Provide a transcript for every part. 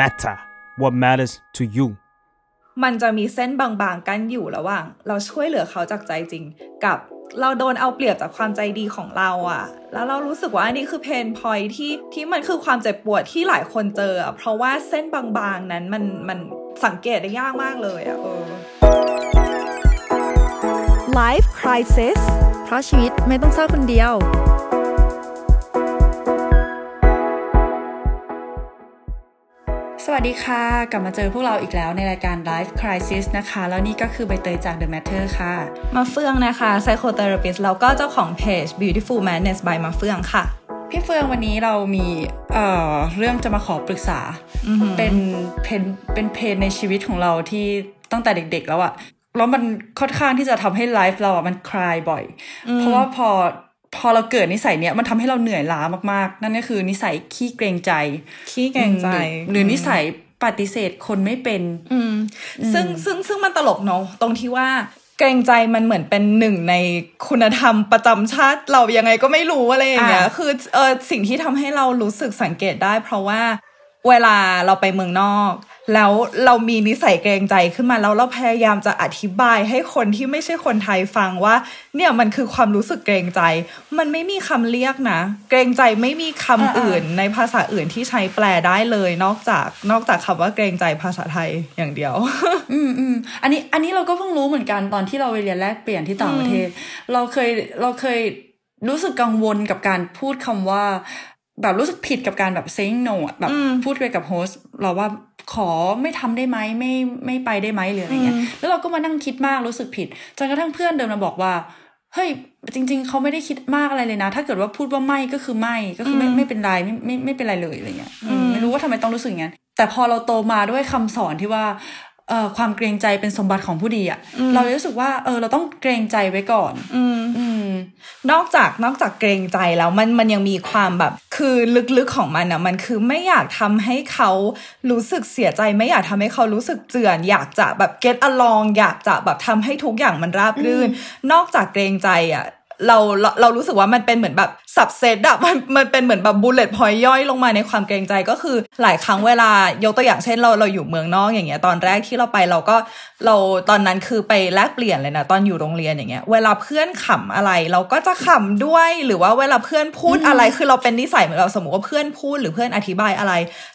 matter what matters to you มันจะมีเส้นบางๆ กั้นอยู่ระหว่าง เราช่วยเหลือเขาจากใจจริง กับเราโดนเอาเปรียบจากความใจดีของเราอะแล้วเรารู้สึกว่าอันนี้คือเพนพอยที่ที่มันคือความเจ็บปวดที่หลายคนเจออะเพราะว่าเส้นบางๆนั้นมันมันสังเกตได้ยากมากเลยอะเออ Life Crisis เพราะชีวิตไม่ต้องเศร้าคนเดียว วัสดีค่ะ กลับมาเจอพวกเราอีกแล้วในรายการ Life Crisis นะคะ แล้วนี่ก็คือใบเตยจาก The Matter ค่ะ มาเฟืองนะคะ psychotherapist แล้วก็เจ้าของเพจ Beautiful Madness by มาเฟืองค่ะ พี่เฟืองวันนี้เรามีเอ่อเรื่องจะมาขอปรึกษา เป็นเพนเป็นเพนในชีวิตของเราที่ตั้งแต่เด็กๆแล้วอะแล้วมันค่อนข้างที่จะทำให้ไลฟ์เราอะมันคลายบ่อย เพราะว่าพอ พอเราเกิดนิสัยเนี้ยมันทำให้เราเหนื่อยล้ามากๆ นั่นก็คือนิสัยขี้เกรงใจ ขี้เกรงใจหรือหรือนิสัยปฏิเสธคนไม่เป็น อืม ซึ่งซึ่งซึ่งมันตลกเนาะตรงที่ว่าเกรงใจมันเหมือนเป็นหนึ่งในคุณธรรมประจำชาติเรายังไงก็ไม่รู้อะไรอย่างเงี้ยอะคือเออสิ่งที่ทำให้เรารู้สึกสังเกตได้ เพราะว่าเวลาเราไปเมืองนอก แล้วเรามีนิสัยเกรงใจขึ้นมาแล้วเราพยายามจะอธิบายให้คนที่ไม่ใช่คนไทยฟังว่า เนี่ยมันคือความรู้สึกเกรงใจ มันไม่มีคำเรียกนะ เกรงใจไม่มีคำอื่นในภาษาอื่นที่ใช้แปลได้เลยนอกจากนอกจากคำว่าเกรงใจภาษาไทยอย่างเดียว อืมอืมอันนี้อันนี้เราก็เพิ่งรู้เหมือนกันตอนที่เราไปเรียนแลกเปลี่ยนที่ต่างประเทศ เราเคยเราเคยรู้สึกกังวลกับการพูดคำว่า แบบรู้สึกผิดกับการแบบ saying no อะแบบพูดไปกับโฮสต์เราว่า ขอไม่ทำได้ไหมไม่ไม่ไปได้ไหมหรืออะไรเงี้ยแล้วเราก็มานั่งคิดมากรู้สึกผิดจนกระทั่งเพื่อนเดินมาบอกว่าเฮ้ยจริง ๆเขาไม่ได้คิดมากอะไรเลยนะ ถ้าเกิดว่าพูดว่าไม่ก็คือไม่ก็คือไม่ไม่เป็นไรไม่ไม่ไม่เป็นไรเลยอะไรเงี้ยอืมไม่รู้ว่าทำไมต้องรู้สึกอย่างนั้นแต่พอเราโตมาด้วยคำสอนที่ว่าเอ่อ ความเกรงใจเป็นสมบัติของผู้ดีอะเรารู้สึกว่าเออเราต้องเกรงใจไว้ก่อน อืมอืมนอกจากนอกจากเกรงใจแล้วมันมันยังมีความแบบ คือลึกๆของมันอะมันคือไม่อยากทำให้เขารู้สึกเสียใจ ไม่อยากทำให้เขารู้สึกเจือน อยากจะแบบ get along อยากจะแบบทำให้ทุกอย่างมันราบรื่น นอกจากเกรงใจอะ เราเราเรารู้สึกว่ามันเป็นเหมือนแบบสับเซตอะมันมันเป็นเหมือนแบบบูเลตพอยย่อยลงมาในความเกรงใจก็คือหลายครั้งเวลายกตัวอย่างเช่นเราเราอยู่เมืองนอกอย่างเงี้ยตอนแรกที่เราไปเราก็เราตอนนั้นคือไปแลกเปลี่ยนเลยนะตอนอยู่โรงเรียนอย่างเงี้ยเวลาเพื่อนขำอะไร เราก็จะขำด้วยหรือว่าเวลาเพื่อนพูดอะไรคือเราเป็นนิสัยเหมือนเราสมมติว่าเพื่อนพูดหรือเพื่อนอธิบายอะไร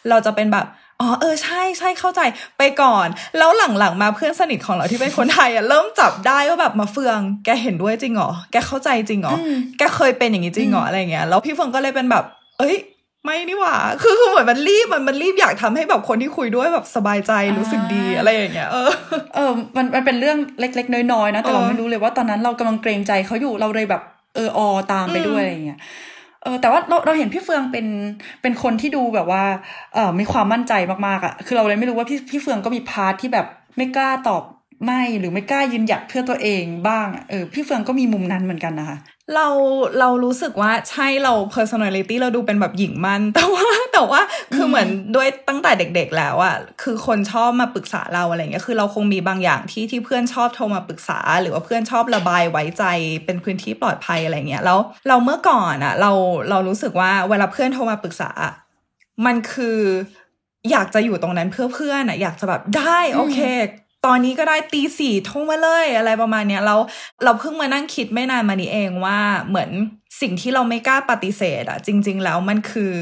เราจะเป็นแบบ อ๋อเออใช่ใช่เข้าใจไปก่อน แล้วหลังๆมาเพื่อนสนิทของเราที่เป็นคนไทยอะเริ่มจับได้ว่าแบบมาเฟือง แกเห็นด้วยจริงเหรอแกเข้าใจจริงเหรอแกเคยเป็นอย่างนี้จริงเหรออะไรเงี้ยแล้วพี่เฟืองก็เลยเป็นแบบ เอ้ยไม่นี่หว่า คือคือเหมือนมันรีบมันมันรีบอยากทำให้แบบคนที่คุยด้วยแบบสบายใจรู้สึกดีอะไรอย่างเงี้ย เออ เออ มันมันเป็นเรื่องเล็ก ๆ น้อยๆนะ แต่เราเออไม่รู้เลยว่าตอนนั้นเรากำลังเกรงใจเขาอยู่เราเลยแบบเออออตามไปด้วยอะไรอย่างเงี้ย เออแต่ว่าเราเราเห็นพี่เฟืองเป็นเป็นคนที่ดูแบบว่าเออมีความมั่นใจมากๆอะ่ะ คือเราเลยไม่รู้ว่าพี่พี่เฟืองก็มีพาร์ทที่แบบไม่กล้าตอบ ไม่หรือไม่กล้ายืนหยัดเพื่อตัวเองบ้างอะเออพี่เฟืองก็มีมุมนั้นเหมือนกันนะคะ เราเรารู้สึกว่าใช่เรา personality เราดูเป็นแบบหญิงมัน แต่ว่าแต่ว่าคือเหมือนด้วยตั้งแต่เด็ก ๆ แล้วอะคือคนชอบมาปรึกษาเราอะไรเงี้ยคือเราคงมีบางอย่างที่ที่เพื่อนชอบโทรมาปรึกษา หรือว่าเพื่อนชอบระบายไว้ใจเป็นพื้นที่ปลอดภัยอะไรเงี้ยแล้วเราเมื่อก่อนอะเราเรารู้สึกว่าเวลาเพื่อนโทรมาปรึกษา มันคืออยากจะอยู่ตรงนั้นเพื่อเพื่อนอะอยากจะแบบได้โอเค ตอนนี้ก็ได้ตีสี่ทุ่มาเลยอะไรประมาณเนี้ยแล้วเราเพิ่งมานั่งคิดไม่นานมานี้เองว่าเหมือน สิ่งที่เราไม่กล้าปฏิเสธอะจริง ๆ แล้วมันคือ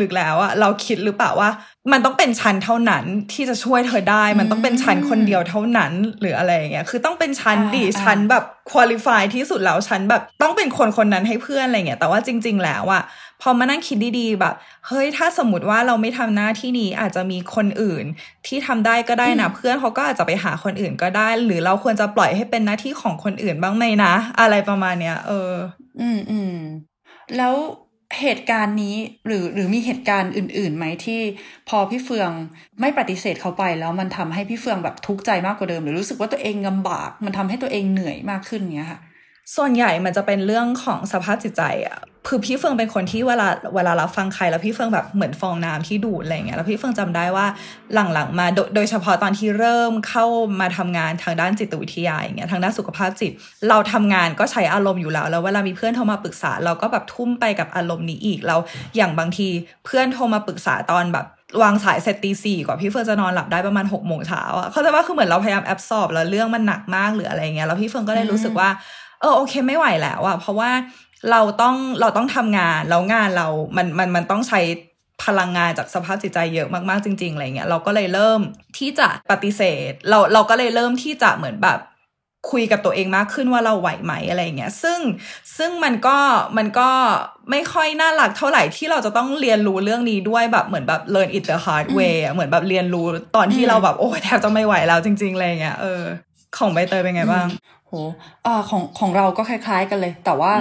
ลึกๆแล้วอะเราคิดหรือเปล่าว่า มันต้องเป็นฉันเท่านั้นที่จะช่วยเธอได้ มันต้องเป็นฉันคนเดียวเท่านั้นหรืออะไรอย่างเงี้ยคือต้องเป็นฉันดิอ่าฉันแบบคุริฟายที่สุดแล้วฉันแบบต้องเป็นคนคนนั้นให้เพื่อนอะไรเงี้ยแต่ว่าจริง ๆ แล้วอะพอมานั่งคิดดีๆแบบ เฮ้ยถ้าสมมติว่าเราไม่ทำหน้าที่นี้อาจจะมีคนอื่นที่ทำได้ก็ได้นะเพื่อนเขาก็อาจจะไปหาคนอื่นก็ได้ หรือเราควรจะปล่อยให้เป็นหน้าที่ของคนอื่นบ้างไหมนะ อะไรประมาณเนี้ยเออ อืมอืมแล้วเหตุการณ์นี้หรือหรือมีเหตุการณ์อื่นๆไหมที่พอพี่เฟืองไม่ปฏิเสธเขาไปแล้วมันทำให้พี่เฟืองแบบทุกข์ใจมากกว่าเดิม หรือรู้สึกว่าตัวเองลำบาก มันทำให้ตัวเองเหนื่อยมากขึ้นเนี้ยค่ะ ส่วนใหญ่มันจะเป็นเรื่องของสภาพจิตใจอะคือพี่เฟิงเป็นคนที่เวลาเวลาเราฟังใครแล้วพี่เฟิงแบบเหมือนฟองน้ำที่ดูดอะไรเงี้ยแล้วพี่เฟิงจำได้ว่าหลังๆมาโดยโดยเฉพาะตอนที่เริ่มเข้ามาทำงานทางด้านจิตวิทยาอย่างเงี้ยทางด้านสุขภาพจิต เราทำงานก็ใช้อารมณ์อยู่แล้ว แล้วเวลามีเพื่อนโทรมาปรึกษา เราก็แบบทุ่มไปกับอารมณ์นี้อีกแล้วอย่างบางทีเพื่อนโทรมาปรึกษาตอนแบบวางสายเสร็จตีสี่กว่าพี่เฟิร์นจะนอนหลับได้ประมาณหกโมงเช้าอะเขาใจว่าคือเหมือนเราพยายามแอบสอบแล้วเรื่องมันหนักมากหรืออะไรเงี้ยแล้วพี่เฟิร์นก็เลยรู้สึกว่า เออโอเคไม่ไหวแล้วอะเพราะว่าเราต้องเราต้องทำงานแล้วงานเรา มันมันมันต้องใช้พลังงานจากสภาพจิตใจเยอะมากๆจริงๆอะไรเงี้ยเราก็เลยเริ่มที่จะปฏิเสธ เราเราก็เลยเริ่มที่จะเหมือนแบบคุยกับตัวเองมากขึ้นว่าเราไหวไหมอะไรเงี้ย ซึ่งซึ่งมันก็มันก็ไม่ค่อยน่ารักเท่าไหร่ที่เราจะต้องเรียนรู้เรื่องนี้ด้วยแบบเหมือนแบบ learn it the hard way อะเหมือนแบบเรียนรู้ตอนที่เราแบบโอ้แทบจะไม่ไหวแล้วจริงๆอะไรเงี้ยเออของใบเตยเป็นไงบ้าง โหอ่าของของเราก็คล้าย ๆ กันเลย แต่ว่า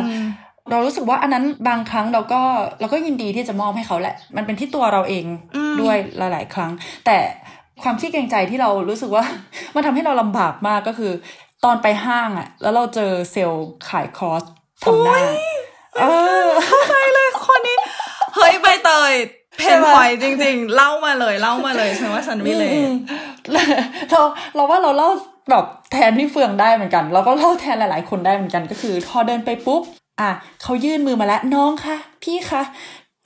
เรารู้สึกว่าอันนั้นบางครั้งเราก็เราก็ยินดีที่จะมอบให้เขาแหละ มันเป็นที่ตัวเราเองด้วยหลาย ๆ ครั้ง แต่ความขี้เกรงใจที่เรารู้สึกว่า มันทำให้เราลำบากมากก็คือ ตอนไปห้างอะแล้วเราเจอเซลล์ขายคอร์สทำหน้าเออเข้าใจเลยคนนี้ เฮ้ยใบเตยเพนพอยจริง ๆ เล่ามาเลยเล่ามาเลยฉันว่าฉันไม่เลยเราเราว่าเราเล่า แบบแทนพี่เฟืองได้เหมือนกันเราก็เล่าแทนหลาย ๆ คนได้เหมือนกันก็คือพอเดินไปปุ๊บอะเขายื่นมือมาแล้วน้องคะพี่คะ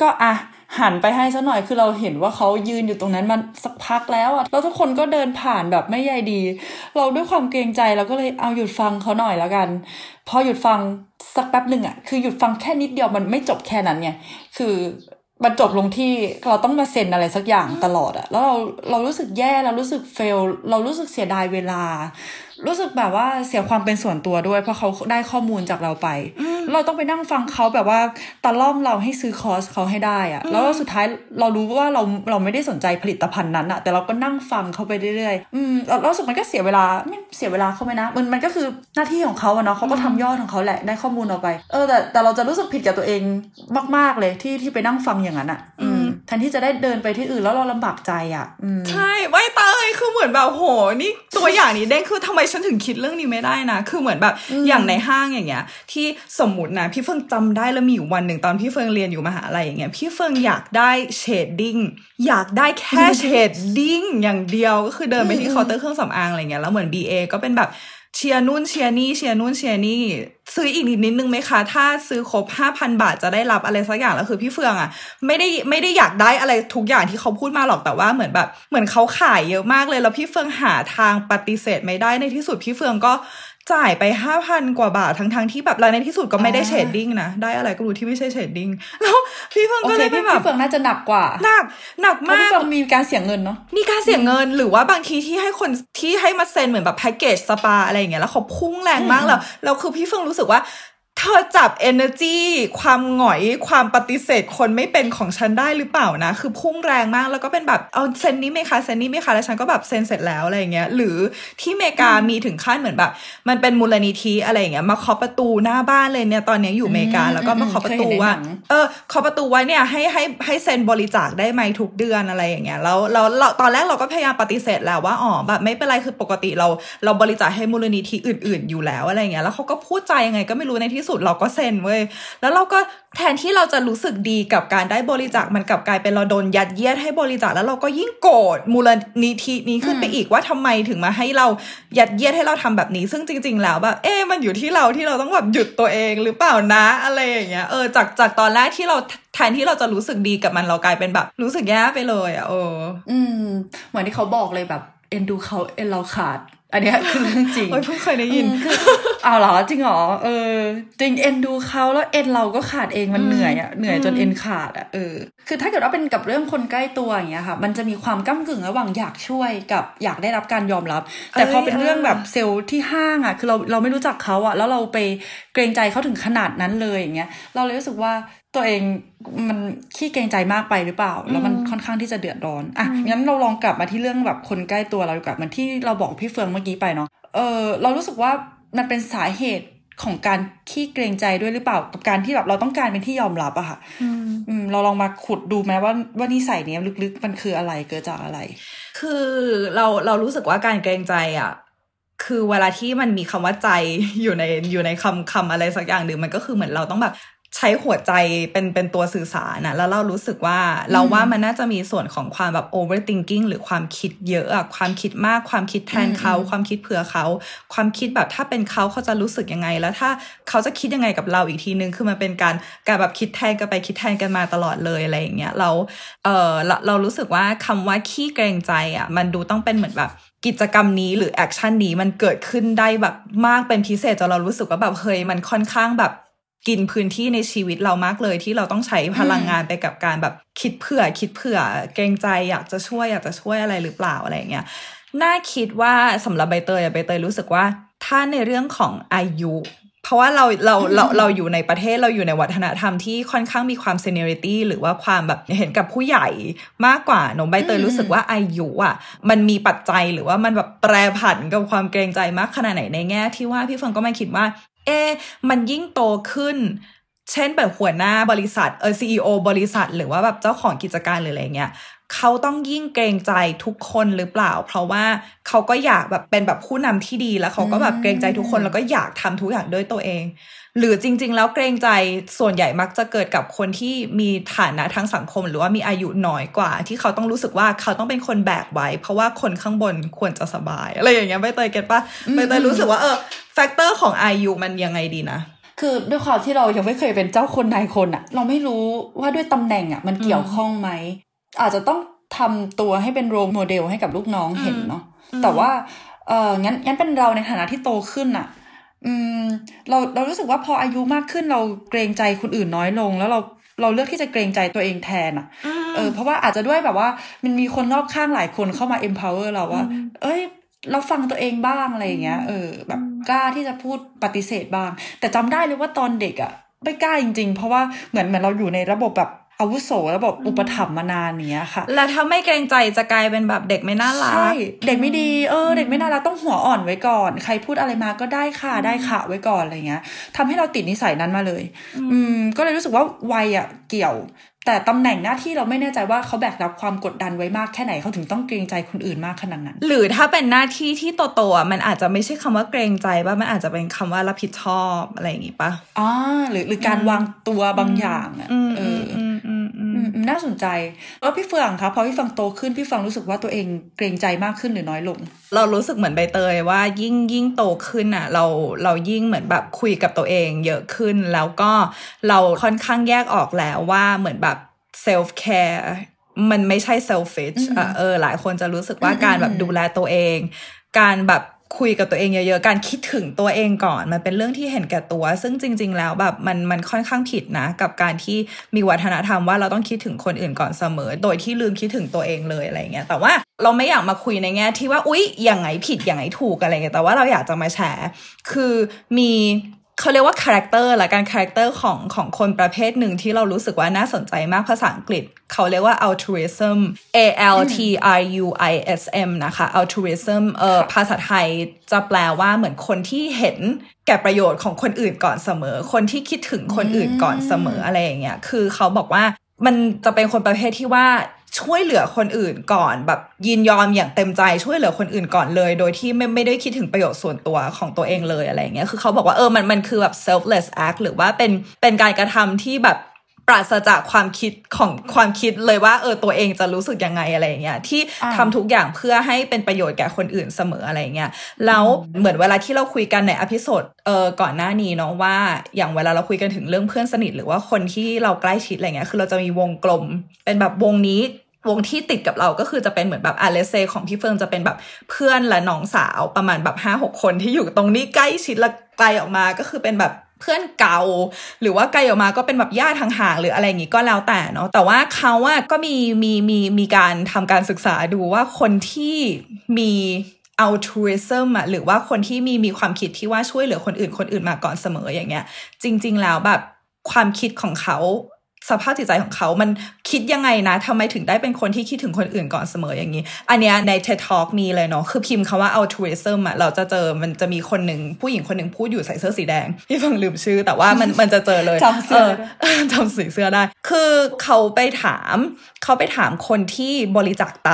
ก็อะหันไปให้ซะหน่อยคือเราเห็นว่าเขายืนอยู่ตรงนั้นมันสักพักแล้วอะแล้วทุกคนก็เดินผ่านแบบไม่ใยดี เราด้วยความเกรงใจเราก็เลยเอาหยุดฟังเขาหน่อยแล้วกัน พอหยุดฟังสักแป๊บหนึ่งอะคือหยุดฟังแค่นิดเดียวมันไม่จบแค่นั้นไงคือ มันจบลงที่เราต้องมาเซ็นอะไรสักอย่างตลอดอะแล้วเราเรารู้สึกแย่เรารู้สึกเฟล เรารู้สึกเสียดายเวลา รู้สึกแบบว่าเสียความเป็นส่วนตัวด้วยเพราะเขาได้ข้อมูลจากเราไป เราต้องไปนั่งฟังเขาแบบว่าตะล่อมเราให้ซื้อคอร์สเขาให้ได้อะแล้วสุดท้ายเรารู้ว่าเราเราไม่ได้สนใจผลิตภัณฑ์นั้นอะแต่เราก็นั่งฟังเขาไปเรื่อยๆอืมเรารู้สึกมันก็เสียเวลาไม่เสียเวลาเขาไหมนะมันมันก็คือหน้าที่ของเขาอะเนาะเขาก็ทำยอดของเขาแหละได้ข้อมูลเราไป เออแต่แต่เราจะรู้สึกผิดกับตัวเองมาก ๆเลยที่ที่ไปนั่งฟังอย่างนั้นอะอืม แทนที่จะได้เดินไปที่อื่นแล้วเราลำบากใจอะอืมใช่ใบเตยคือเหมือนแบบโห นี่ตัวอย่างนี้เด้งคือทำไมฉันถึงคิดเรื่องนี้ไม่ได้นะ คือเหมือนแบบอย่างในห้างอย่างเงี้ย ที่สมมตินะพี่เฟิงจำได้แล้วมีอยู่วันหนึ่งตอนพี่เฟิงเรียนอยู่มหาลัยอย่างเงี้ยพี่เฟิงอยากได้shading อยากได้แค่ shading อย่างเดียวก็คือเดินไปที่เคาน์เตอร์เครื่องสำอางอะไรเงี้ยแล้วเหมือน BA ก็เป็นแบบ เชียร์นู่นเชียร์นี่เชียร์นู่นเชียร์นี่ซื้ออีกนิดนิดนึงไหมคะ ถ้าซื้อครบห้าพันบาทจะได้รับอะไรสักอย่างแล้วคือพี่เฟืองอะไม่ได้ไม่ได้อยากได้อะไรทุกอย่างที่เขาพูดมาหรอกแต่ว่าเหมือนแบบ เหมือนเขาขายเยอะมากเลยแล้วพี่เฟืองหาทางปฏิเสธไม่ได้ในที่สุดพี่เฟืองก็ จ่ายไปห้าพันกว่าบาททั้งทั้งๆที่แบบแล้วในที่สุดก็ไม่ได้ shading นะ ได้อะไรก็รู้ที่ไม่ใช่ shadingแล้วพี่เฟืองโอก็เคเลยเป็พี่นแบบเฟืองน่าจะหนักกว่าหนักหนักเพราะมาพี่กเฟืองมีการเสียเงินเนาะมีการเสียเงินหรือว่าบางทีที่ให้คนที่ให้มาเซ็นเหมือนแบบแพ็กเกจสปาอะไรอย่างเงี้ยแล้วเขาพุ่งแรงมากแล้วแล้วคือพี่เฟิงรู้สึกว่า เธอจับ energy ความหงอยความปฏิเสธคนไม่เป็นของฉันได้หรือเปล่านะ คือพุ่งแรงมากแล้วก็เป็นแบบเอาเซ็นนี้ไหมคะเซ็นนี้ไหมคะแล้วฉันก็แบบเซ็นเสร็จแล้วอะไรอย่างเงี้ย หรือที่อเมริกามีถึงขั้นเหมือนแบบ มันเป็นมูลนิธิอะไรอย่างเงี้ยมาเคาะประตูหน้าบ้านเลยเนี่ยตอนเนี้ยอยู่อเมริกาแล้วก็มาเคาะประตูว่า เออเคาะประตูไว้เนี่ยให้ให้ให้เซ็นบริจาคได้ไหมทุกเดือนอะไรอย่างเงี้ยแล้วแล้วเราตอนแรกเราก็พยายามปฏิเสธแล้วว่าอ๋อแบบไม่เป็นไรคือปกติเราเราบริจาคให้มูลนิธิอื่น ๆ อยู่แล้วอะไรอย่างเงี้ยแล้วเขาก็พูดใจยังไงก็ไม่รู้ในที่สุดเราก็เซ็นเว้ยแล้วเราก็แทนที่เราจะรู้สึกดีกับการได้บริจาคมันกลับกลายเป็นเราโดนยัดเยียดให้บริจาคแล้วเราก็ยิ่งโกรธมูลนิธินี้ขึ้นไปอีกว่าทำไมถึงมาให้เรายัดเยียดให้เราทำแบบนี้ ซึ่งจริง ๆ แล้วแบบเอ๊มันอยู่ที่เราที่เราต้องแบบหยุดตัวเองหรือเปล่านะอะไรอย่างเงี้ยเออจากจากตอนแรกที่เราแทนที่เราจะรู้สึกดีกับมันเรากลายเป็นแบบ รู้สึกแย่ไปเลยอะเออ อืมเหมือนที่เขาบอกเลยแบบเอ็นดูเขาเอ็นเราขาด อันเนี้ยคือเรื่องจริงโอ้ยเพิ่งเคยได้ยินอืมคือเอาเหรอจริงเหรอเออ จริงเอ็นดูเขาแล้วเอ็นเราก็ขาดเองมันเหนื่อยอะเหนื่อยจนเอ็นขาดอะเออคือถ้าเกิดว่าเป็นกับเรื่องคนใกล้ตัวอย่างเงี้ยค่ะ มันจะมีความก้ากึ่งระหว่างอยากช่วยกับอยากได้รับการยอมรับ แต่พอเป็นเรื่องแบบเซลล์ที่ห้างอะคือเราเราไม่รู้จักเขาอะแล้วเราไปเกรงใจเขาถึงขนาดนั้นเลยอย่างเงี้ยเราเลยรู้สึกว่า ตัวเองมันขี้เกรงใจมากไปหรือเปล่า แล้วมันค่อนข้างที่จะเดือดร้อนอะงั้นเราลองกลับมาที่เรื่องแบบคนใกล้ตัวเราดีกว่าเหมือนที่เราบอกพี่เฟืองเมื่อกี้ไปเนาะเออเรารู้สึกว่ามันเป็นสาเหตุของการขี้เกรงใจด้วยหรือเปล่า กับการที่แบบเราต้องการเป็นที่ยอมรับอะค่ะอืมเราลองมาขุดดูไหมว่าว่านิสัยเนี้ยลึกๆ มันคืออะไรเกิดจากอะไร คือเราเรารู้สึกว่าการเกรงใจอะคคือเวลาที่มันมีคำว่าใจอยู่ในอยู่ในคำคำอะไรสักอย่างหนึ่งมันก็คือเหมือนเราต้องแบบ ใช้หัวใจเป็นเป็นตัวสื่อสารนะแล้วเรารู้สึกว่าเราว่ามันน่าจะมีส่วนของความแบบ overthinking หรือความคิดเยอะอะความคิดมากความคิดแทนเขา ความคิดเผื่อเขา ความคิดแบบถ้าเป็นเขาเขาจะรู้สึกยังไง แล้วถ้าเขาจะคิดยังไงกับเราอีกทีนึงคือมันเป็นการการแบบคิดแทนกันไปคิดแทนกันมาตลอดเลยอะไรอย่างเงี้ยเราเออเราเรารู้สึกว่าคำว่าขี้เกรงใจอะมันดูต้องเป็นเหมือนแบบกิจกรรมนี้หรือ action นี้มันเกิดขึ้นได้แบบมากเป็นพิเศษจนเรารู้สึกว่าแบบเฮ้ยมันค่อนข้างแบบ กินพื้นที่ในชีวิตเรามากเลยที่เราต้องใช้พลังงานไปกับการแบบคิดเผื่อคิดเผื่อเกรงใจอยากจะช่วยอยากจะช่วยอะไรหรือเปล่าอะไรเงี้ยน่าคิดว่าสำหรับใบเตยใบเตยรู้สึกว่าถ้าในเรื่องของอายุ เพราะว่าเราเราเราเราอยู่ในประเทศเราอยู่ในวัฒนธรรมที่ค่อนข้างมีความ seniority หรือว่าความแบบเห็นกับผู้ใหญ่มากกว่าหนูใบเตยรู้สึกว่าอายุอะ มันมีปัจจัยหรือว่ามันแบบแปรผันกับความเกรงใจมากขนาดไหนในแง่ที่ว่าพี่เฟิงก็ไม่คิดว่า เอ๊มันยิ่งโตขึ้น เช่นแบบหัวหน้าบริษัทเออซีอบริษัท หรือว่าแบบเจ้าของกิจการหรืออะไรเงี้ยเขาต้องยิ่งเกรงใจทุกคนหรือเปล่า เพราะว่าเขาก็อยากแบบเป็นแบบผู้นำที่ดีแล้วเขาก็แบบเกรงใจทุกคนแล้วก็อยากทำทุกอย่างด้วยตัวเอง หรือจริง ๆ แล้วเกรงใจส่วนใหญ่มักจะเกิดกับคนที่มีฐานะทางสังคม หรือว่ามีอายุน้อยกว่า ที่เขาต้องรู้สึกว่าเขาต้องเป็นคนแบกไว้ เพราะว่าคนข้างบนควรจะสบาย อะไรอย่างเงี้ยใบเตย get ปะใบเตยรู้สึกว่าเออ factor ของอายุมันยังไงดีนะ คือด้วยความที่เรายังไม่เคยเป็นเจ้าคนนายคนอะเราไม่รู้ว่าด้วยตำแหน่งอะมันเกี่ยวข้องไหม อาจจะต้องทำตัวให้เป็น role model ให้กับลูกน้องเห็นเนาะแต่ว่าเอองั้นงั้นเป็นเราในฐานะที่โตขึ้นอะอืมเราเรารู้สึกว่าพออายุมากขึ้นเราเกรงใจคนอื่นน้อยลง แล้วเราเราเลือกที่จะเกรงใจตัวเองแทนอะเออ เพราะว่าอาจจะด้วยแบบว่า มันมีคนรอบข้างหลายคนเข้ามา empower เราว่า เอ้ย เราฟังตัวเองบ้างอะไรอย่างเงี้ย เออ แบบ กล้าที่จะพูดปฏิเสธบ้าง แต่จำได้เลยว่าตอนเด็กอะ่ะไม่กล้าจริง ๆ เพราะว่าเหมือนเหมือนเราอยู่ในระบบแบบอาวุโสระบบอุปถัมภ์มานานเนี้ยค่ะ แล้วถ้าไม่เกรงใจจะกลายเป็นแบบเด็กไม่น่ารัก ใช่ เด็กไม่ดี เออ เด็กไม่น่ารักต้องหัวอ่อนไว้ก่อน ใครพูดอะไรมาก็ได้ค่ะ ได้ค่ะไว้ก่อนอะไรเงี้ยทำให้เราติดนิสัยนั้นมาเลย อืม ก็เลยรู้สึกว่าวัยอะเกี่ยว แต่ตำแหน่งหน้าที่เราไม่แน่ใจว่าเขาแบกรับความกดดันไว้มากแค่ไหนเขาถึงต้องเกรงใจคนอื่นมากขนาดนั้น หรือถ้าเป็นหน้าที่ที่โตๆอะมันอาจจะไม่ใช่คำว่าเกรงใจป่ะมันอาจจะเป็นคำว่ารับผิดชอบอะไรอย่างงี้ป่ะอ่าหรือหรือการวางตัวบางอย่างอะเอออมอืมอืมอืมน่าสนใจแล้วพี่เฟืองคะพอพี่ฟังโตขึ้นพี่ฟังรู้สึกว่าตัวเองเกรงใจมากขึ้นหรือน้อยลง เรารู้สึกเหมือนใบเตยว่ายิ่งยิ่งโตขึ้นอะ เราเรายิ่งเหมือนแบบคุยกับตัวเอง เยอะขึ้นแล้วก็เราค่อนข้างแยกออกแล้วว่าเหมือนแบบ self care มันไม่ใช่ selfish อะเออหลายคนจะรู้สึกว่าการแบบดูแลตัวเอง การแบบคุยกับตัวเองเยอะๆ การคิดถึงตัวเองก่อน มันเป็นเรื่องที่เห็นแก่ตัว ซึ่งจริง ๆ แล้วแบบมันมันค่อนข้างผิดนะ กับการที่มีวัฒนธรรมว่าเราต้องคิดถึงคนอื่นก่อนเสมอ โดยที่ลืมคิดถึงตัวเองเลยอะไรเงี้ย แต่ว่าเราไม่อยากมาคุยในแง่ที่ว่า อุ๊ย อย่างไงผิดอย่างไงถูกอะไรเงี้ย แต่ว่าเราอยากจะมาแชร์ คือมี เขาเรียกว่า character ละการ character ของของคนประเภทหนึ่งที่เรารู้สึกว่าน่าสนใจมากภาษาอังกฤษ เขาเรียกว่า altruism A L T R U I S M นะคะ altruism เออภาษาไทยจะแปลว่าเหมือนคนที่เห็นแก่ประโยชน์ของคนอื่นก่อนเสมอ คนที่คิดถึงคนอื่นก่อนเสมออะไรอย่างเงี้ยคือเขาบอกว่ามันจะเป็นคนประเภทที่ว่า ช่วยเหลือคนอื่นก่อนแบบยินยอมอย่างเต็มใจช่วยเหลือคนอื่นก่อนเลย โดยที่ไม่ไม่ได้คิดถึงประโยชน์ส่วนตัวของตัวเองเลยอะไรเงี้ยคือเขาบอกว่าเออมันมันคือแบบ selfless act หรือว่าเป็นเป็นการกระทำที่แบบ ปราศจากความคิดของความคิดเลยว่าเออตัวเองจะรู้สึกยังไงอะไรเงี้ยที่ทำทุกอย่างเพื่อให้เป็นประโยชน์แก่คนอื่นเสมออะไรเงี้ยแล้วเหมือนเวลาที่เราคุยกันใน episode เออก่อนหน้านี้เนาะว่าอย่างเวลาเราคุยกันถึงเรื่องเพื่อนสนิท หรือว่าคนที่เราใกล้ชิดอะไรเงี้ยคือเราจะมีวงกลม เป็นแบบวงนี้วงที่ติดกับเราก็คือจะเป็นเหมือนแบบอ่า let's say ของพี่เฟืองจะเป็นแบบเพื่อนและน้องสาวประมาณแบบห้าหกคนที่อยู่ตรงนี้ใกล้ชิดและไกลออกมาก็คือเป็นแบบ เพื่อนเก่า หรือว่าไกลออกมาก็เป็นแบบญาติห่างๆหรืออะไรอย่างงี้ก็แล้วแต่เนาะแต่ว่าเขาอะก็มีมีมีมีการทำการศึกษาดูว่าคนที่มี altruism อะหรือว่าคนที่มีมีความคิดที่ว่าช่วยเหลือคนอื่นคนอื่นมาก่อนเสมออย่างเงี้ย จริง ๆ แล้วแบบความคิดของเขา สภาพจิตใจของเขา มันคิดยังไงนะทำไมถึงได้เป็นคนที่คิดถึงคนอื่นก่อนเสมออย่างนี้ อันเนี้ยใน TED Talk มีเลยเนาะ คือพิมพ์คาว่า altruism อะเราจะเจอ มันจะมีคนหนึ่งผู้หญิงคนหนึ่งพูดอยู่ใส่เสื้อสีแดง ที่ฟังลืมชื่อ แต่ว่ามันมันจะเจอเลยจำเสื้อได้เออจำสีเสื้อได้ คือเขาไปถาม เขาไปถามคนที่บริจาคไต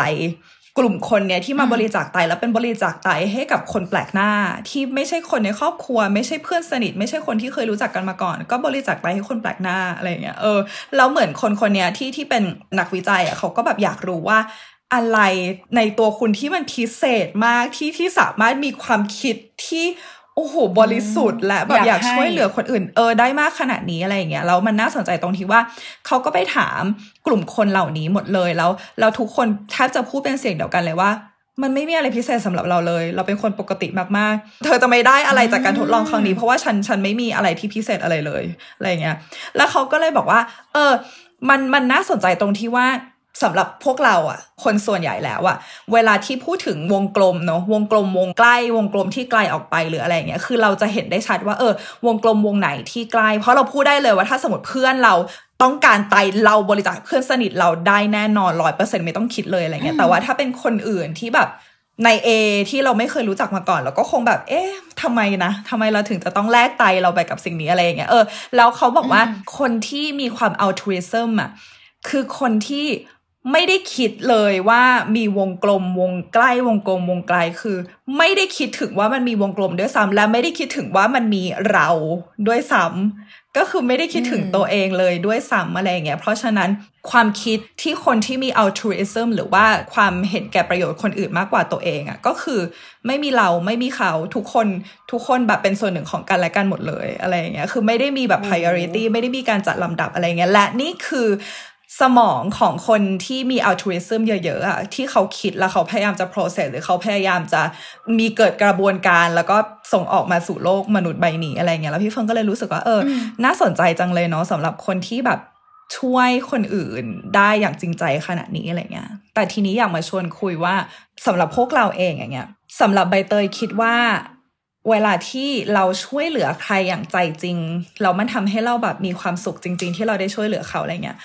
กลุ่มคนเนี่ยที่มาบริจาคไตแล้วเป็นบริจาคไตให้กับคนแปลกหน้า ที่ไม่ใช่คนในครอบครัว ไม่ใช่เพื่อนสนิท ไม่ใช่คนที่เคยรู้จักกันมาก่อน ก็บริจาคไตให้คนแปลกหน้าอะไรเงี้ยเออแล้วเหมือนคนคนเนี้ยที่ที่เป็นนักวิจัยอะเขาก็แบบอยากรู้ว่าอะไรในตัวคุณที่มันพิเศษมากที่ที่สามารถมีความคิดที่ โอ้โหบริสุทธิ์และแบบอยากช่วยเหลือคนอื่นเออได้มากขนาดนี้อะไรอย่างเงี้ยแล้วมันน่าสนใจตรงที่ว่าเขาก็ไปถามกลุ่มคนเหล่านี้หมดเลยแล้วแล้วทุกคนแทบจะพูดเป็นเสียงเดียวกันเลยว่า มันไม่มีอะไรพิเศษสำหรับเราเลย เราเป็นคนปกติมากๆ เธอจะไม่ได้อะไรจากการทดลองครั้งนี้ เพราะว่าฉันฉันไม่มีอะไรที่พิเศษอะไรเลยอะไรเงี้ย แล้วเขาก็เลยบอกว่า เออ มันมันน่าสนใจตรงที่ว่า สำหรับพวกเราอะคนส่วนใหญ่แล้วอะเวลาที่พูดถึงวงกลมเนาะวงกลมวงใกล้ วงกลมที่ไกลออกไปหรืออะไรเงี้ยคือเราจะเห็นได้ชัดว่าเออ วงกลมวงไหนที่ใกล้ เพราะเราพูดได้เลยว่าถ้าสมมติเพื่อนเราต้องการไตเราบริจาคเพื่อนสนิทเราได้แน่นอนร้อยเปอร์เซ็นไม่ต้องคิดเลยอะไรเงี้ยแต่ว่าถ้าเป็นคนอื่นที่แบบในเอที่เราไม่เคยรู้จักมาก่อนเราก็คงแบบ เอ๊ะทำไมนะทำไมเราถึงจะต้องแลกไตเราไปกับสิ่งนี้อะไรอย่างเงี้ยเออแล้วเขาบอกว่าคนที่มีความอัลทริซึมอะคือคนที่ ไม่ได้คิดเลยว่ามีวงกลมวงใกล้วงกลมวงไกลคือ ไม่ได้คิดถึงว่ามันมีวงกลมด้วยซ้ำและไม่ได้คิดถึงว่ามันมีเราด้วยซ้ำก็คือไม่ได้คิดถึงตัวเองเลยด้วยซ้ำอะไรเงี้ยเพราะฉะนั้นความคิดที่คนที่มี altruism หรือว่าความเห็นแก่ประโยชน์คนอื่นมากกว่าตัวเองอะ่ะก็คือไม่มีเราไม่มีเขาทุกคนทุกคนแบบเป็นส่วนหนึ่งของกันและกันหมดเลยอะไรเงี้ยคือไม่ได้มีแบบ priority ไม่ได้มีการจัดลำดับอะไรเงี้ยและนี่คือ สมองของคนที่มี altruism เยอะๆอะที่เขาคิดแล้วเขาพยายามจะ process หรือเขาพยายามจะมีเกิดกระบวนการ แล้วก็ส่งออกมาสู่โลกมนุษย์ใบนี้อะไรเงี้ยแล้วพี่เฟิงก็เลยรู้สึกว่าเออ น่าสนใจจังเลยเนาะสำหรับคนที่แบบช่วยคนอื่นได้อย่างจริงใจขนาดนี้อะไรเงี้ย แต่ทีนี้อยากมาชวนคุยว่าสำหรับพวกเราเองอย่างเงี้ยสำหรับใบเตยคิดว่า เวลาที่เราช่วยเหลือใครอย่างใจจริง เรามันทำให้เราแบบมีความสุขจริง ๆ ที่เราได้ช่วยเหลือเขาอะไรเงี้ย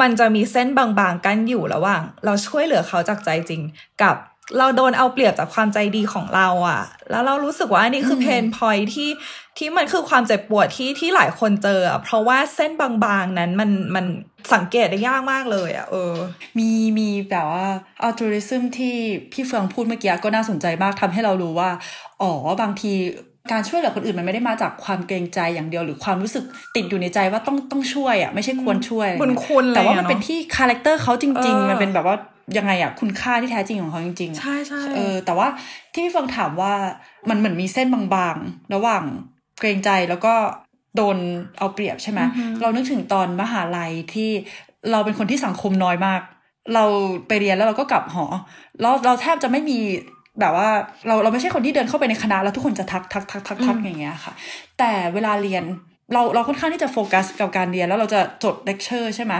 มันจะมีเส้นบางๆกันอยู่ระหว่าง เราช่วยเหลือเขาจากใจจริง กับเราโดนเอาเปรียบจากความใจดีของเราอะ่ะ แล้วเรารู้สึกว่าอันนี้คือ pain point ที่ที่มันคือความเจ็บปวดที่ที่หลายคนเจอ เพราะว่าเส้นบางๆนั้นมันมันสังเกตได้ยากมากเลยอะ่ะเออ มีมีแบบว่า altruism ที่พี่เฟืองพูดเมื่อกี้ก็น่าสนใจมากทำให้เรารู้ว่า อ๋อบางที การช่วยเหลือคนอื่นมันไม่ได้มาจากความเกรงใจอย่างเดียวหรือความรู้สึกติดอยู่ในใจว่าต้องต้องช่วยอะไม่ใช่ควรช่วยบุญคุณแต่ว่ามันเป็นที่คาแรคเตอร์เขาจริง ๆ มันเป็นแบบว่ายังไงอะคุณค่าที่แท้จริงของเขาจริงๆ ใช่ใช่เออแต่ว่าที่พี่เฟืองถามว่ามันเหมือนมีเส้นบางๆ ระหว่างเกรงใจแล้วก็โดนเอาเปรียบใช่ไหมเรานึกถึงตอนมหาลัยที่เราเป็นคนที่สังคมน้อยมาก เราไปเรียนแล้วเราก็กลับหอ เราเราแทบจะไม่มี แบบว่าเราเราไม่ใช่คนที่เดินเข้าไปในคณะแล้วทุกคนจะทักทักทักทักทักอย่างเงี้ยค่ะ แต่เวลาเรียนเราเราค่อนข้างที่จะโฟกัสกับการเรียนแล้วเราจะจดเลคเชอร์ใช่ไหม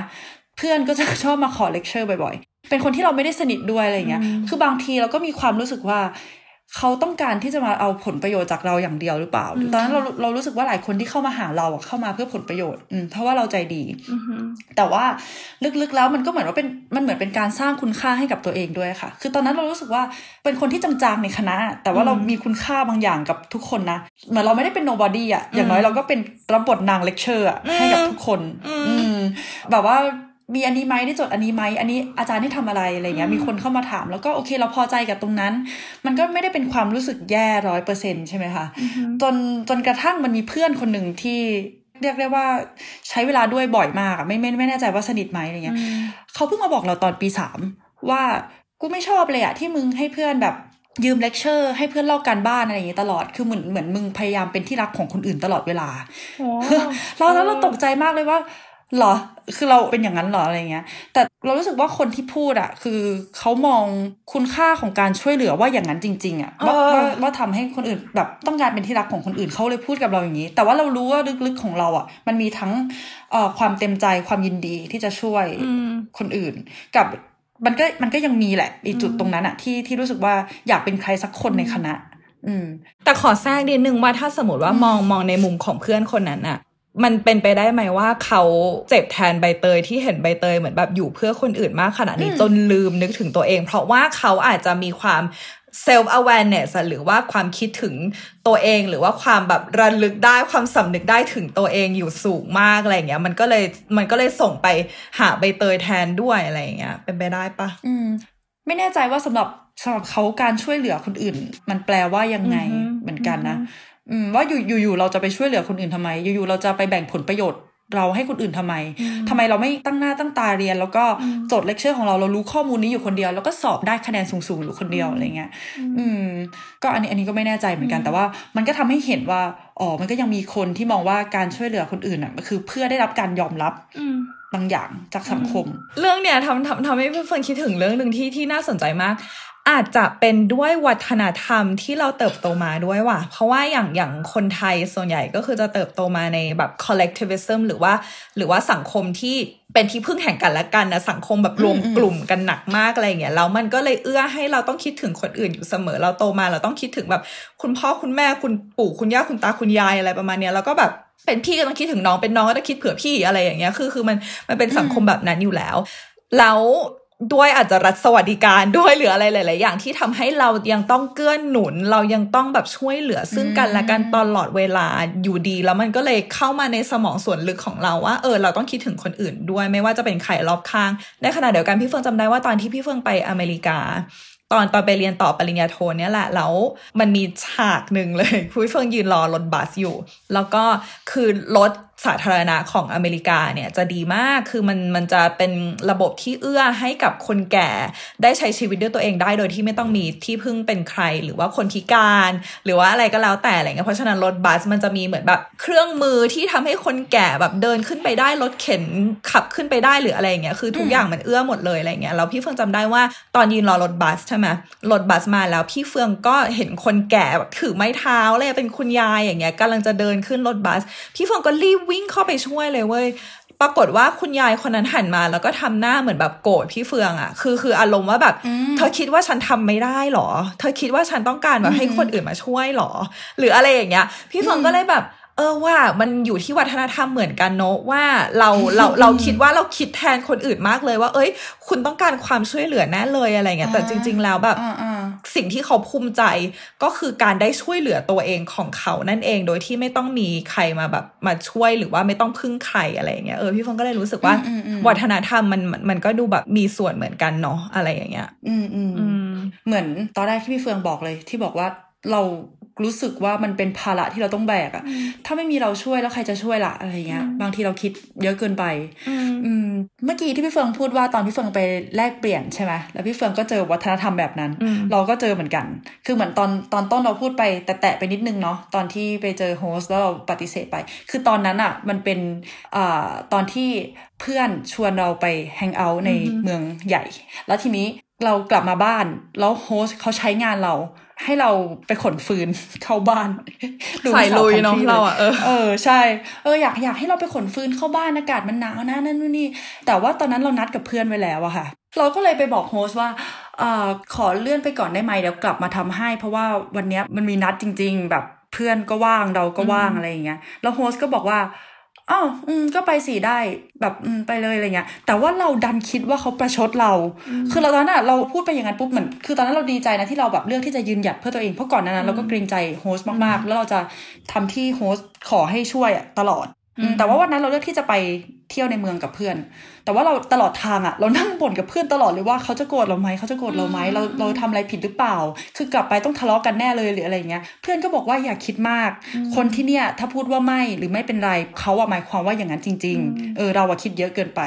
เพื่อนก็จะชอบมาขอเลคเชอร์บ่อยๆ เป็นคนที่เราไม่ได้สนิทด้วยอะไรเงี้ย คือบางทีเราก็มีความรู้สึกว่า เขาต้องการที่จะมาเอาผลประโยชน์จากเราอย่างเดียวหรือเปล่า ตอนนั้นเราเรารู้สึกว่าหลายคนที่เข้ามาหาเราเข้ามาเพื่อผลประโยชน์อืมเพราะว่าเราใจดีแต่ว่าลึกๆแล้วมันก็เหมือนว่าเป็นมันเหมือนเป็นการสร้างคุณค่าให้กับตัวเองด้วยค่ะ คือตอนนั้นเรารู้สึกว่าเป็นคนที่จางๆในคณะ แต่ว่าเรามีคุณค่าบางอย่างกับทุกคนนะเหมือนเราไม่ได้เป็น nobody อะอย่างน้อยเราก็เป็นรับบทนางเลคเชอร์ให้กับทุกคน อืมแบบว่า มีอันนี้ไหมได้จดอันนี้ไหมอันนี้อาจารย์ได้ทำอะไรอะไรเงี้ยมีคนเข้ามาถาม แล้วก็โอเคเราพอใจกับตรงนั้น มันก็ไม่ได้เป็นความรู้สึกแย่ร้อยเปอร์เซ็นต์ใช่ไหมคะจนจนกระทั่งมันมีเพื่อนคนหนึ่งที่เรียกได้ว่าใช้เวลาด้วยบ่อยมากอะไม่ไม่ไม่แน่ใจว่าสนิทไหมอะไรเงี้ยเขาเพิ่งมาบอกเราตอนปีสามว่ากูไม่ชอบเลยอะที่มึงให้เพื่อนแบบยืมเลคเชอร์ให้เพื่อนลอกการบ้านอะไรอย่างนี้ตลอด คือเหมือนเหมือนมึงพยายามเป็นที่รักของคนอื่นตลอดเวลา เราแล้วเราตกใจมากเลยว่า หรอ คือเราเป็นอย่างนั้นหรออะไรเงี้ย แต่เรารู้สึกว่าคนที่พูดอะคือเขามองคุณค่าของการช่วยเหลือว่าอย่างนั้นจริง ๆอะว่าว่าว่าทำให้คนอื่นแบบต้องการเป็นที่รักของคนอื่นเขาเลยพูดกับเราอย่างนี้ แต่ว่าเรารู้ว่าลึกๆของเราอะมันมีทั้งเอ่อความเต็มใจความยินดีที่จะช่วยคนอื่น กับมันก็มันก็ยังมีแหละอีจุดตรงนั้นอะที่ที่รู้สึกว่าอยากเป็นใครสักคนในคณะ อืม แต่ขอแทรกนิดนึงว่าถ้าสมมติว่ามองมองในมุมของเพื่อนคนนั้นอะ มันเป็นไปได้ไหมว่าเขาเจ็บแทนใบเตยที่เห็นใบเตยเหมือนแบบอยู่เพื่อคนอื่นมากขนาดนี้จนลืมนึกถึงตัวเอง เพราะว่าเขาอาจจะมีความ self awareness หรือว่าความคิดถึงตัวเอง หรือว่าความแบบระลึกได้ความสำนึกได้ถึงตัวเองอยู่สูงมากอะไรเงี้ย มันก็เลยมันก็เลยส่งไปหาใบเตยแทนด้วยอะไรเงี้ย เป็นไปได้ปะอืม ไม่แน่ใจว่าสำหรับสำหรับเขาการช่วยเหลือคนอื่น มันแปลว่ายังไงอือฮึเหมือนกันนะอืม ว่าอยู่อยู่อยู่เราจะไปช่วยเหลือคนอื่นทำไม อยู่อยู่เราจะไปแบ่งผลประโยชน์เราให้คนอื่นทำไมทำไมเราไม่ตั้งหน้าตั้งตาเรียน แล้วก็จดเลคเชอร์ของเราเรารู้ข้อมูลนี้อยู่คนเดียว แล้วก็สอบได้คะแนนสูงๆอยู่คนเดียวอะไรเงี้ย อืม ก็อันนี้อันนี้ก็ไม่แน่ใจเหมือนกัน แต่ว่ามันก็ทำให้เห็นว่า อ๋อ มันก็ยังมีคนที่มองว่าการช่วยเหลือคนอื่นอะมันคือเพื่อได้รับการยอมรับบางอย่างจากสังคม เรื่องเนี้ยทำทำทำให้เฟิร์นคิดถึงเรื่องหนึ่งที่ที่น่าสนใจมาก อาจจะเป็นด้วยวัฒนธรรมที่เราเติบโตมาด้วยว่ะ เพราะว่าอย่างอย่างคนไทยส่วนใหญ่ก็คือจะเติบโตมาในแบบ collectivism หรือว่า หรือว่าสังคมที่เป็นที่พึ่งแห่งกันและกันนะสังคมแบบรวมกลุ่มกันหนักมากอะไรอย่างเงี้ยแล้วมันก็เลยเอื้อให้เราต้องคิดถึงคนอื่นอยู่เสมอเราโตมา เราต้องคิดถึงแบบ คุณพ่อคุณแม่คุณปู่คุณย่าคุณตาคุณยายอะไรประมาณเนี้ยแล้วก็แบบเป็นพี่ก็ต้องคิดถึงน้องเป็นน้องก็ต้องคิดเผื่อพี่อะไรอย่างเงี้ยคือคือมันมันเป็นสังคมแบบนั้นอยู่แล้ว แล้ว ด้วยอาจจะรัฐสวัสดิการด้วยหรืออะไรหลาย ๆ อย่างที่ทำให้เรายังต้องเกื้อหนุน เรายังต้องแบบช่วยเหลือซึ่งกันและกันตลอดเวลาอยู่ดี แล้วมันก็เลยเข้ามาในสมองส่วนลึกของเราว่าเออเราต้องคิดถึงคนอื่นด้วย ไม่ว่าจะเป็นใครรอบข้าง ในขณะเดียวกันพี่เฟิงจำได้ว่าตอนที่พี่เฟิงไปอเมริกา ตอนตอนไปเรียนต่อปริญญาโทเนี่ยแหละแล้วมันมีฉากหนึ่งเลยพี่เฟิงยืนรอรถบัสอยู่ แล้วก็คือรถสาธารณะของอเมริกาเนี่ยจะดีมาก คือมันมันจะเป็นระบบที่เอื้อให้กับคนแก่ได้ใช้ชีวิตด้วยตัวเองได้โดยที่ไม่ต้องมีที่พึ่งเป็นใคร หรือว่าคนพิการ หรือว่าอะไรก็แล้วแต่อะไรเงี้ย เพราะฉะนั้นรถบัสมันจะมีเหมือนแบบเครื่องมือที่ทำให้คนแก่แบบเดินขึ้นไปได้รถเข็นขับขึ้นไปได้หรืออะไรเงี้ย คือทุกอย่างมันเอื้อหมดเลยอะไรเงี้ย แล้วพี่เฟืองจำได้ว่าตอนยืนรอรถบัสใช่ไหมรถบัสมาแล้วพี่เฟืองก็เห็นคนแก่แบบถือไม้เท้าเลยเป็นคุณยายอย่างเงี้ยกำลังจะเดินขึ้นรถบัส พี่เฟืองก็รีบวิ่งเข้าไปช่วยเลยเว้ยปรากฏว่าคุณยายคนนั้นหันมา แล้วก็ทำหน้าเหมือนแบบโกรธพี่เฟืองอะคือคืออารมณ์ว่าแบบ เธอคิดว่าฉันทำไม่ได้หรอ เธอคิดว่าฉันต้องการแบบให้คนอื่นมาช่วยหรอ หรืออะไรอย่างเงี้ย พี่เฟืองก็เลยแบบ เออว่ามันอยู่ที่วัฒนธรรมเหมือนกันเนอะว่าเราเราเราคิดว่าเราคิดแทนคนอื่นมากเลยว่า เอ้ย คุณต้องการความช่วยเหลือแน่เลยอะไรเงี้ยแต่จริง ๆ แล้วแบบอ่าอ่าสิ่งที่เขาภูมิใจก็คือการได้ช่วยเหลือตัวเองของเขานั่นเองโดยที่ไม่ต้องมีใครมาแบบมาช่วยหรือว่าไม่ต้องพึ่งใครอะไรอย่างเงี้ยเออพี่ฟงก็เลยรู้สึกว่าอืมอืมวัฒนธรรมมันมันมันก็ดูแบบมีส่วนเหมือนกันเนาะอะไรอย่างเงี้ย อืมอืมอืมเหมือนตอนแรกที่พี่เฟืองบอกเลยที่บอกว่าเรา รู้สึกว่ามันเป็นภาระที่เราต้องแบกอะถ้าไม่มีเราช่วยแล้วใครจะช่วยล่ะอะไรเงี้ย บางทีเราคิดเยอะเกินไปอืมเมื่อกี้ที่พี่เฟืองพูดว่าตอนพี่เฟืองไปแลกเปลี่ยนใช่ไหมแล้วพี่เฟืองก็เจอวัฒนธรรมแบบนั้นอืมเราก็เจอเหมือนกัน คือเหมือนตอนตอนต้นเราพูดไปแต่แตะไปนิดนึงเนาะตอนที่ไปเจอ host แล้วเราปฏิเสธไป คือตอนนั้นอะมันเป็นอ่าตอนที่เพื่อนชวนเราไป hang out ในเมืองใหญ่ แล้วทีนี้เรากลับมาบ้านแล้ว host เขาใช้งานเรา ให้เราไปขนฟืนเข้าบ้านดูสายลุยวิสเนาะคัทเราอะเออเออใช่เอออยากอยากให้เราไปขนฟืนเข้าบ้านอากาศมันหนาวนะนั่นนู่นนี่ แต่ว่าตอนนั้นเรานัดกับเพื่อนไว้แล้วอะค่ะ เราก็เลยไปบอก host ว่าเอ่อขอเลื่อนไปก่อนได้ไหมเดี๋ยวกลับมาทำให้ เพราะว่าวันเนี้ยมันมีนัดจริง ๆ แบบเพื่อนก็ว่างเราก็ว่างอะไรอย่างเงี้ยแล้ว host ก็บอกว่า อ้าวอืมก็ไปสิได้แบบอืมไปเลยอะไรเงี้ย แต่ว่าเราดันคิดว่าเขาประชดเรา คือเราตอนนั้นอะเราพูดไปอย่างนั้นปุ๊บเหมือนคือตอนนั้นเราดีใจนะที่เราแบบเลือกที่จะยืนหยัดเพื่อตัวเองเพราะก่อนหนานั้นเราก็เกรงใจโฮสต์มากๆ แล้วเราจะทำที่โฮสต์ขอให้ช่วยอะตลอดอืมแต่ว่าวันนั้นเราเลือกที่จะไป เที่ยวในเมืองกับเพื่อน แต่ว่าเราตลอดทางอะเรานั่งบ่นกับเพื่อนตลอดเลยว่าเขาจะโกรธเราไหมเขาจะโกรธเราไหมเราเราทำอะไรผิดหรือเปล่า คือกลับไปต้องทะเลาะกันแน่เลยหรืออะไรเงี้ย เพื่อนก็บอกว่าอย่าคิดมาก คนที่เนี่ยถ้าพูดว่าไม่หรือไม่เป็นไรเขาอะหมายความว่าอย่างนั้นจริง ๆ เออเราอะคิดเยอะเกินไป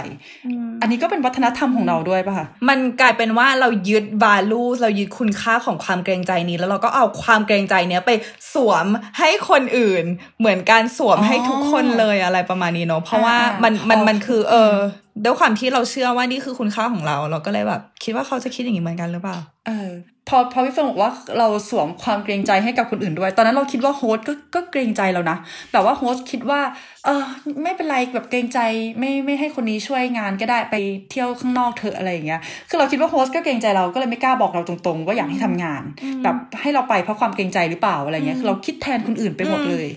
อันนี้ก็เป็นวัฒนธรรมของเราด้วยป่ะคะมันกลายเป็นว่าเรายึด value เรายึดคุณค่าของความเกรงใจนี้ แล้วเราก็เอาความเกรงใจเนี้ยไปสวมให้คนอื่น เหมือนการสวมอ๋อให้ทุกคนเลยอะไรประมาณนี้เนาะเพราะว่าอ่ามัมันมันอ๋อมันคือ เออด้วยความที่เราเชื่อว่านี่คือคุณค่าของเรา เราก็เลยแบบ คิดว่าเขาจะคิดอย่างนี้เหมือนกันหรือเปล่า เออ พอพอพี่เฟืองบอกว่าเราสวมความเกรงใจให้กับคนอื่นด้วย ตอนนั้นเราคิดว่า host ก็ก็เกรงใจเรานะ แบบว่า host คิดว่าเออไม่เป็นไรแบบเกรงใจไม่ไม่ให้คนนี้ช่วยงานก็ได้ไปเที่ยวข้างนอกเถอะอะไรอย่างเงี้ยคือเราคิดว่า host ก็เกรงใจเราก็เลยไม่กล้าบอกเราตรงๆ ว่าอยากให้ทำงาน แบบให้เราไปเพราะความเกรงใจหรือเปล่าอะไรเงี้ยคือเราคิดแทนคนอื่นไปหมดเลย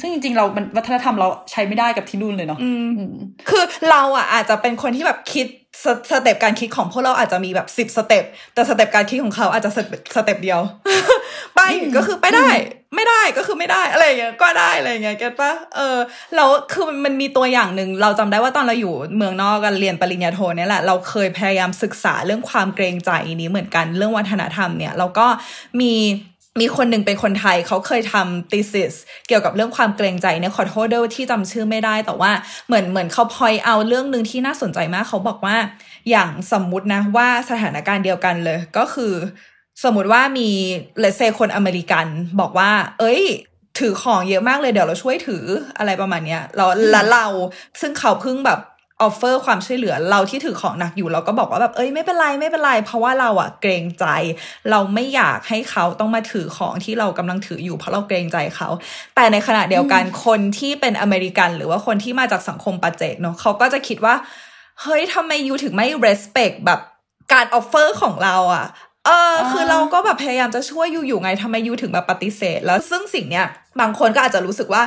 ซึ่งจริงๆเรามันวัฒนธรรมเราใช้ไม่ได้กับที่นู่นเลยเนาะอืมอืมคือเราอะอาจจะจะเป็นคนที่แบบคิดส step การคิดของพวกเราอาจจะมีแบบสิบ step แต่ step การคิดของเขาอาจจะ step step เดียวไปก็คือไปได้ ไม่ได้ก็คือไม่ได้อะไรอย่างเงี้ยก็ได้อะไรอย่างเงี้ยเก็ตปะเออแล้วคือมันมันมีตัวอย่างหนึ่งเราจำได้ว่าตอนเราอยู่เมืองนอกกันเรียนปริญญาโทเนี่ยแหละเราเคยพยายามศึกษาเรื่องความเกรงใจนี้เหมือนกันเรื่องวัฒนธรรมเนี่ยแล้วก็มีมีคนหนึ่งเป็นคนไทยเขาเคยทำ thesis เกี่ยวกับเรื่องความเกรงใจเนี่ยขอโทษด้วยที่จำชื่อไม่ได้ แต่ว่าเหมือนเหมือนเขาพอยเอาเรื่องหนึ่งที่น่าสนใจมากเขาบอกว่าอย่างสมมุตินะว่าสถานการณ์เดียวกันเลยก็คือ สมมุติว่ามี let's say คนอเมริกันบอกว่า เอ้ย ถือของเยอะมากเลยเดี๋ยวเราช่วยถืออะไรประมาณเนี้ยแล้วแล้วเราซึ่งเขาเพิ่งแบบ offer ความช่วยเหลือเราที่ถือของหนักอยู่เราก็บอกว่าแบบเอ้ยไม่เป็นไรไม่เป็นไร เพราะว่าเราอะเกรงใจ เราไม่อยากให้เขาต้องมาถือของที่เรากำลังถืออยู่เพราะเราเกรงใจเขา แต่ในขณะเดียวกันคนที่เป็นอเมริกัน หรือว่าคนที่มาจากสังคมปัจเจกเนาะเขาก็จะคิดว่า เฮ้ยทำไม you ถึงไม่ respect แบบการ offer ของเราอะ เออคือเราก็แบบพยายามจะช่วย you อยู่ไงทำไม you ถึงแบบปฏิเสธ แล้วซึ่งสิ่งเนี้ยบางคนก็อาจจะรู้สึกว่า